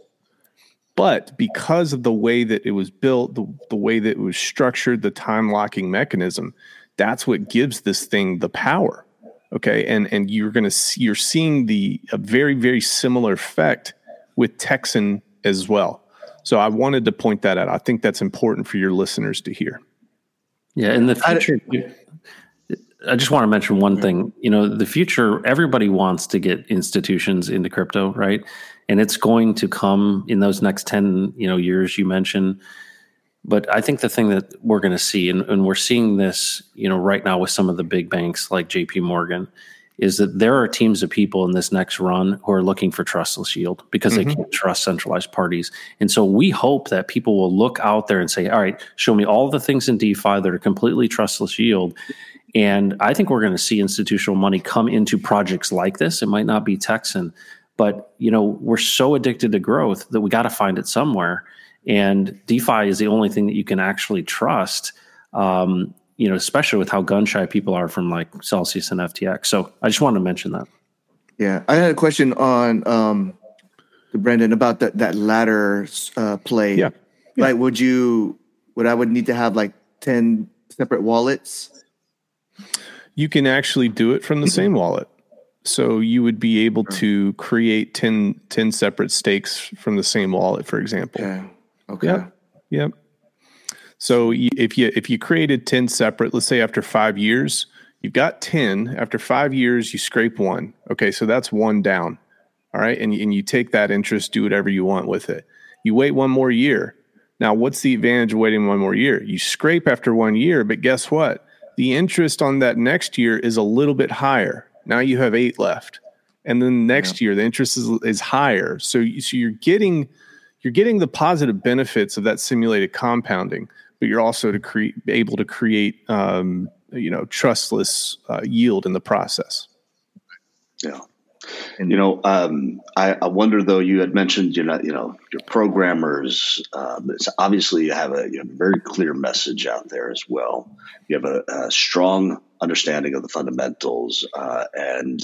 But because of the way that it was built, the, the way that it was structured, the time locking mechanism, that's what gives this thing the power okay and and you're going to see you're seeing the a very very similar effect with texan as well so i wanted to point that out i think that's important for your listeners to hear yeah in the future I, just want to mention one thing you know the future everybody wants to get institutions into crypto right and it's going to come in those next 10 you know years you mentioned but I think the thing that we're going to see, and, and, we're seeing this, you know, right now with some of the big banks like J.P. Morgan, is that there are teams of people in this next run who are looking for trustless yield because mm-hmm. they can't trust centralized parties. And so we hope that people will look out there and say, "All right, show me all the things in DeFi that are completely trustless yield." And I think we're going to see institutional money come into projects like this. It might not be Texan, but you know we're so addicted to growth that we got to find it somewhere. And DeFi is the only thing that you can actually trust. Um, you know, especially with how gun shy people are from like Celsius and FTX. So I just wanted to mention that. Yeah, I had a question on um, Brandon about that that ladder uh, play. Yeah. yeah. Like, would you? Would I would need to have like ten separate wallets? You can actually do it from the same mm-hmm. wallet. So you would be able to create 10, 10 separate stakes from the same wallet, for example. Okay. Okay. Yep. Yep. So if you if you created 10 separate, let's say after 5 years, you've got 10, after 5 years you scrape one. Okay, so that's one down. All right? And and you take that interest, do whatever you want with it. You wait one more year. Now, what's the advantage of waiting one more year? You scrape after one year, but guess what? The interest on that next year is a little bit higher. Now you have eight left, and then next yeah. year the interest is, is higher. So, so you're getting you're getting the positive benefits of that simulated compounding, but you're also to create able to create um, you know trustless uh, yield in the process. Yeah. And you know, um, I, I, wonder though. You had mentioned, you know, you know, your programmers. Um, obviously, you have a you have a very clear message out there as well. You have a, a strong understanding of the fundamentals, uh, and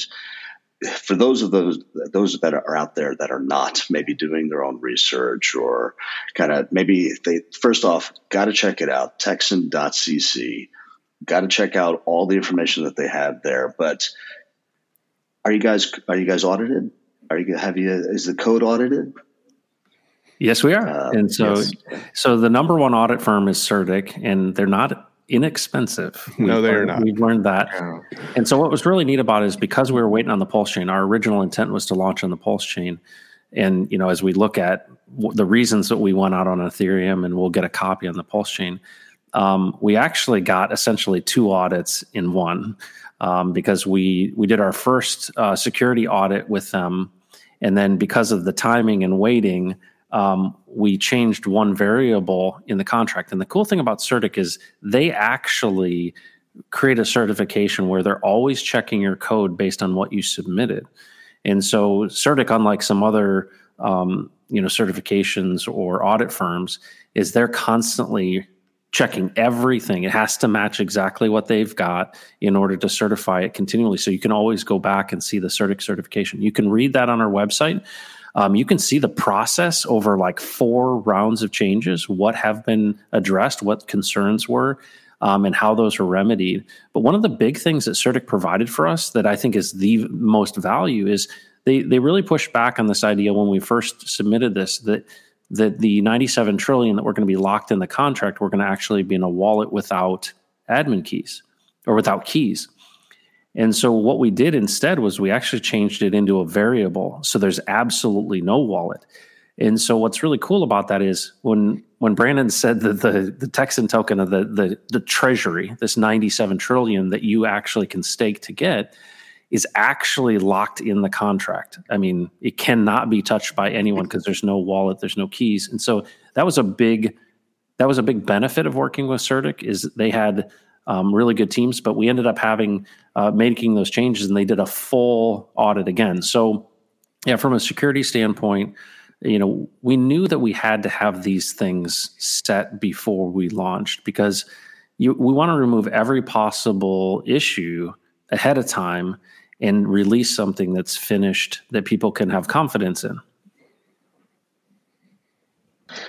for those of those those that are out there that are not maybe doing their own research or kind of maybe they first off got to check it out texan.cc got to check out all the information that they have there but are you guys are you guys audited are you have you is the code audited yes we are uh, and so yes. so the number one audit firm is CertiK and they're not inexpensive. no, they're not. We've learned that. Yeah. And so, what was really neat about it is because we were waiting on the Pulse chain, our original intent was to launch on the Pulse chain. And you know, as we look at the reasons that we went out on Ethereum, and we'll get a copy on the Pulse chain, um, we actually got essentially two audits in one um, because we we did our first uh, security audit with them, and then because of the timing and waiting um, we changed one variable in the contract. And the cool thing about CertiK is they actually create a certification where they're always checking your code based on what you submitted. And so CertiK, unlike some other um, you know certifications or audit firms, is they're constantly checking everything. It has to match exactly what they've got in order to certify it continually. So you can always go back and see the CertiK certification. You can read that on our website. Um, you can see the process over like four rounds of changes, what have been addressed, what concerns were, um, and how those were remedied. But one of the big things that CertiK provided for us that I think is the most value is they they really pushed back on this idea when we first submitted this that that the 97 trillion that we're going to be locked in the contract, we're going to actually be in a wallet without admin keys or without keys. And so what we did instead was we actually changed it into a variable. So there's absolutely no wallet. And so what's really cool about that is when when Brandon said that the the Texan token of the the the treasury, this 97 trillion that you actually can stake to get is actually locked in the contract. I mean, it cannot be touched by anyone because there's no wallet, there's no keys. And so that was a big that was a big benefit of working with CertiK is they had um, really good teams, but we ended up having uh, making those changes, and they did a full audit again. So, yeah, from a security standpoint, you know, we knew that we had to have these things set before we launched because you, we want to remove every possible issue ahead of time and release something that's finished that people can have confidence in.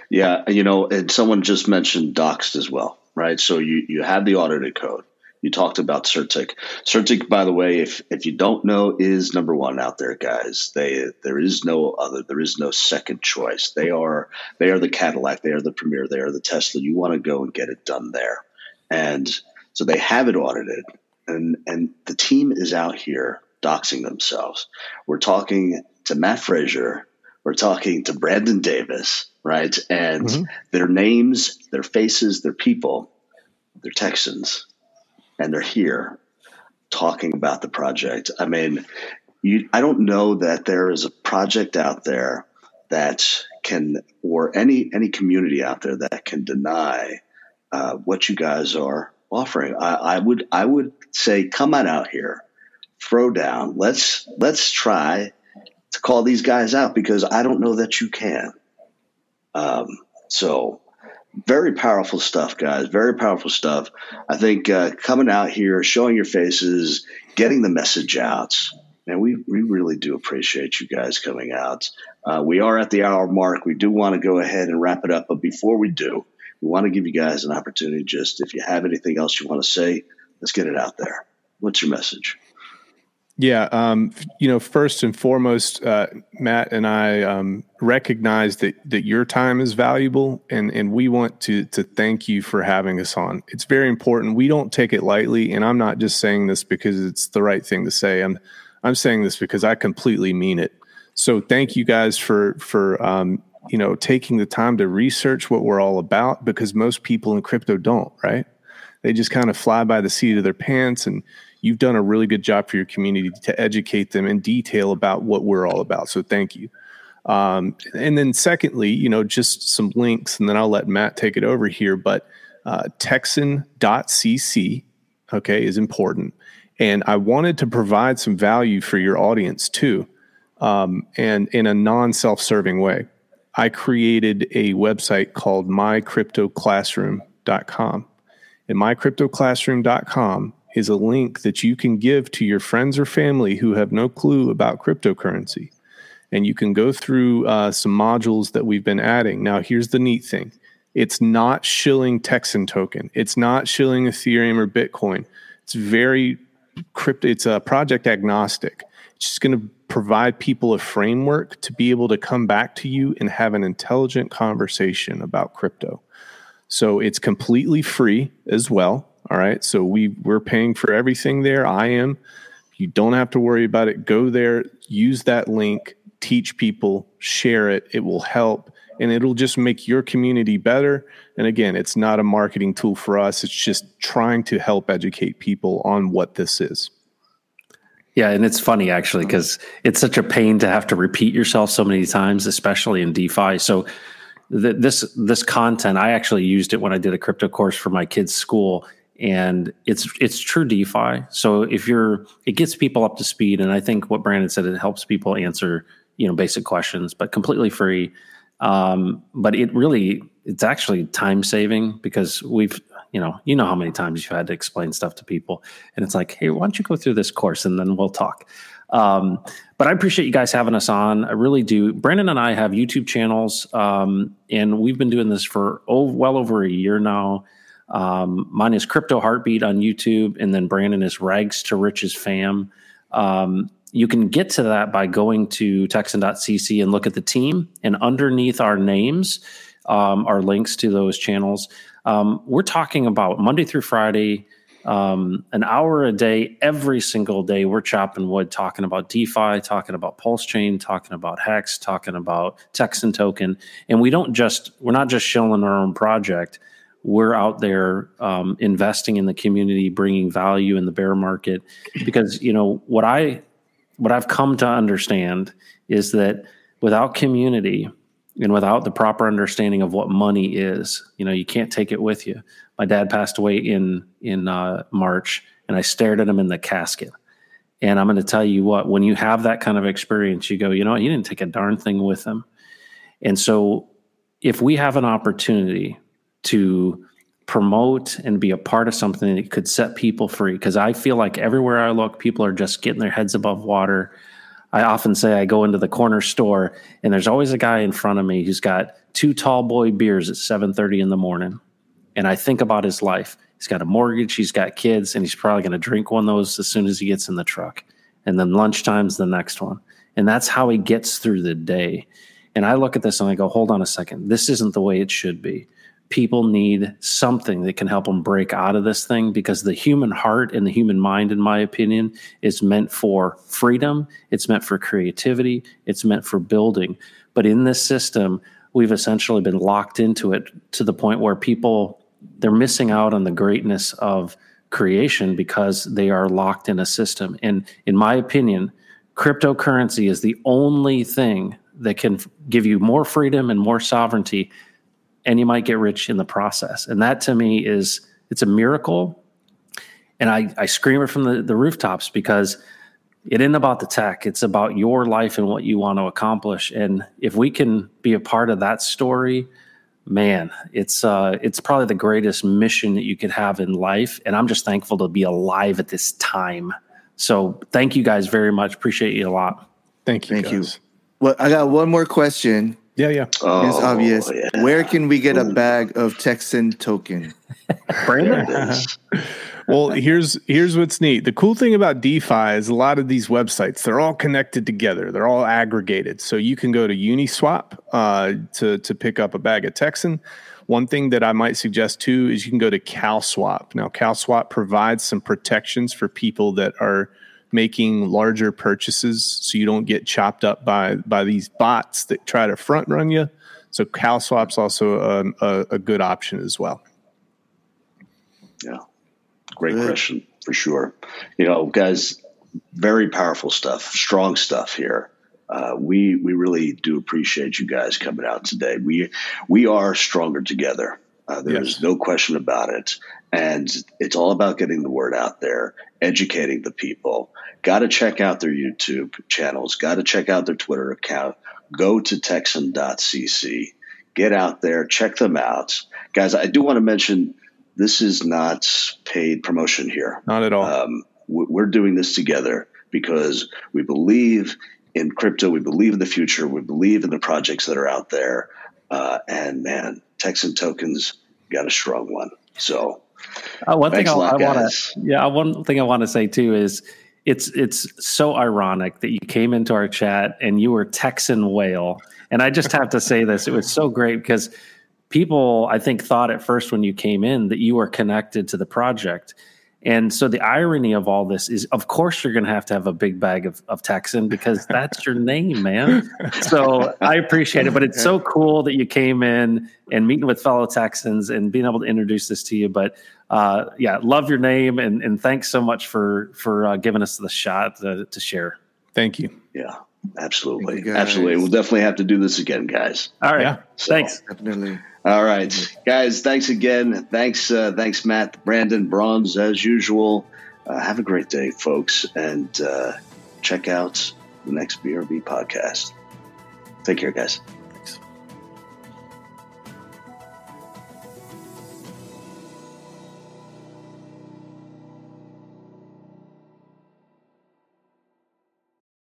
Yeah, you know, and someone just mentioned doxed as well right? So you you have the audited code. You talked about CertiK. CertiK, by the way, if if you don't know, is number one out there, guys. They there is no other. There is no second choice. They are they are the Cadillac. They are the Premier. They are the Tesla. You want to go and get it done there, and so they have it audited, and and the team is out here doxing themselves. We're talking to Matt Frazier. We're talking to Brandon Davis right? And mm-hmm. their names, their faces, their people, they're Texans, and they're here talking about the project. I mean, you, I don't know that there is a project out there that can, or any any community out there that can deny uh, what you guys are offering. I, I would I would say come on out here, throw down. Let's let's try to call these guys out because I don't know that you can. Um, so very powerful stuff, guys. Very powerful stuff. I think uh, coming out here, showing your faces, getting the message out. And we, we really do appreciate you guys coming out. Uh, we are at the hour mark. We do want to go ahead and wrap it up. But before we do, we want to give you guys an opportunity. Just if you have anything else you want to say, let's get it out there. What's your message? Yeah, um, you know, first and foremost, uh, Matt and I um, recognize that that your time is valuable, and and we want to to thank you for having us on. It's very important. We don't take it lightly, and I'm not just saying this because it's the right thing to say. I'm I'm saying this because I completely mean it. So thank you guys for for um, you know taking the time to research what we're all about because most people in crypto don't, right? They just kind of fly by the seat of their pants and you've done a really good job for your community to educate them in detail about what we're all about. So thank you. Um, and then secondly, you know, just some links, and then I'll let Matt take it over here. But uh, Texan.cc, okay, is important. And I wanted to provide some value for your audience too, um, and in a non self serving way. I created a website called mycryptoclassroom.com. And mycryptoclassroom.com is a link that you can give to your friends or family who have no clue about cryptocurrency. And you can go through uh, some modules that we've been adding. Now, here's the neat thing it's not shilling Texan token, it's not shilling Ethereum or Bitcoin. It's very crypto, it's a project agnostic. It's just going to provide people a framework to be able to come back to you and have an intelligent conversation about crypto. So it's completely free as well. All right. So we we're paying for everything there. I am. You don't have to worry about it. Go there, use that link, teach people, share it. It will help and it'll just make your community better. And again, it's not a marketing tool for us. It's just trying to help educate people on what this is. Yeah, and it's funny actually because it's such a pain to have to repeat yourself so many times, especially in DeFi. So th- this this content, I actually used it when I did a crypto course for my kids' school, and it's it's true DeFi. So if you're, it gets people up to speed, and I think what Brandon said, it helps people answer you know basic questions, but completely free. Um, but it really, it's actually time saving because we've, you know, you know how many times you've had to explain stuff to people, and it's like, hey, why don't you go through this course and then we'll talk. Um, but I appreciate you guys having us on. I really do. Brandon and I have YouTube channels, um, and we've been doing this for oh, well over a year now. Um, mine is Crypto Heartbeat on YouTube, and then Brandon is Rags to Riches Fam. Um, you can get to that by going to Texan.cc and look at the team, and underneath our names um, are links to those channels. Um, we're talking about Monday through Friday, um, an hour a day, every single day. We're chopping wood, talking about DeFi, talking about Pulse Chain, talking about Hex, talking about Texan Token, and we don't just we're not just shilling our own project we're out there um, investing in the community, bringing value in the bear market. Because you know what I what I've come to understand is that without community and without the proper understanding of what money is, you know, you can't take it with you. My dad passed away in in uh, March, and I stared at him in the casket. And I'm going to tell you what, when you have that kind of experience, you go, you know, what, you didn't take a darn thing with him. And so, if we have an opportunity to promote and be a part of something that could set people free. Because I feel like everywhere I look, people are just getting their heads above water. I often say I go into the corner store and there's always a guy in front of me who's got two tall boy beers at 7:30 in the morning. And I think about his life. He's got a mortgage, he's got kids, and he's probably going to drink one of those as soon as he gets in the truck. And then lunchtime's the next one. And that's how he gets through the day. And I look at this and I go, hold on a second. This isn't the way it should be people need something that can help them break out of this thing because the human heart and the human mind, in my opinion, is meant for freedom. It's meant for creativity. It's meant for building. But in this system, we've essentially been locked into it to the point where people they're missing out on the greatness of creation because they are locked in a system. And in my opinion, cryptocurrency is the only thing that can give you more freedom and more sovereignty and you might get rich in the process. And that to me is it's a miracle and I, I scream it from the, the rooftops because it isn't about the tech. It's about your life and what you want to accomplish. And if we can be a part of that story, man, it's uh, it's probably the greatest mission that you could have in life. And I'm just thankful to be alive at this time. So thank you guys very much. Appreciate you a lot. Thank you. Thank guys. you. Well, I got one more question. Yeah, yeah. Oh, it's obvious. yeah. Where can we get a bag of Texan token? [laughs] Brandon? There it is. [laughs] Well, here's here's what's neat. The cool thing about DeFi is a lot of these websites they're all connected together. They're all aggregated, so you can go to Uniswap uh, to to pick up a bag of Texan. One thing that I might suggest too is you can go to CowSwap. Now, CowSwap provides some protections for people that are making larger purchases, so you don't get chopped up by by these bots that try to front run you. So cow CowSwap's also um, a, a good option as well. Yeah. Great Good. question for sure. You know, guys, very powerful stuff, strong stuff here. Uh, we we really do appreciate you guys coming out today. We we are stronger together. Uh, there's Yes. no question about it, and it's all about getting the word out there, educating the people. Got to check out their YouTube channels. Got to check out their Twitter account. Go to Texan.cc. Get out there, check them out, guys. I do want to mention this is not paid promotion here. Not at all. Um, we- we're doing this together because we believe in crypto. We believe in the future. We believe in the projects that are out there. Uh, and man, Texan tokens got a strong one. So Uh, one Thanks thing I, I want to, yeah, one thing I want to say too is it's it's so ironic that you came into our chat and you were Texan whale, and I just have to say this: it was so great because people, I think, thought at first when you came in that you were connected to the project. And so the irony of all this is, of course, you're going to have to have a big bag of, of Texan because that's your name, man. So I appreciate it, but it's so cool that you came in and meeting with fellow Texans and being able to introduce this to you. But uh, yeah, love your name and, and thanks so much for for uh, giving us the shot to, to share. Thank you. yeah, absolutely, Thank you, absolutely. We'll definitely have to do this again, guys. All right, Yeah. thanks. Definitely. All right, guys. Thanks again. Thanks, uh, thanks, Matt, Brandon, Bronze, as usual. Uh, have a great day, folks, and uh, check out the next BRB podcast. Take care, guys.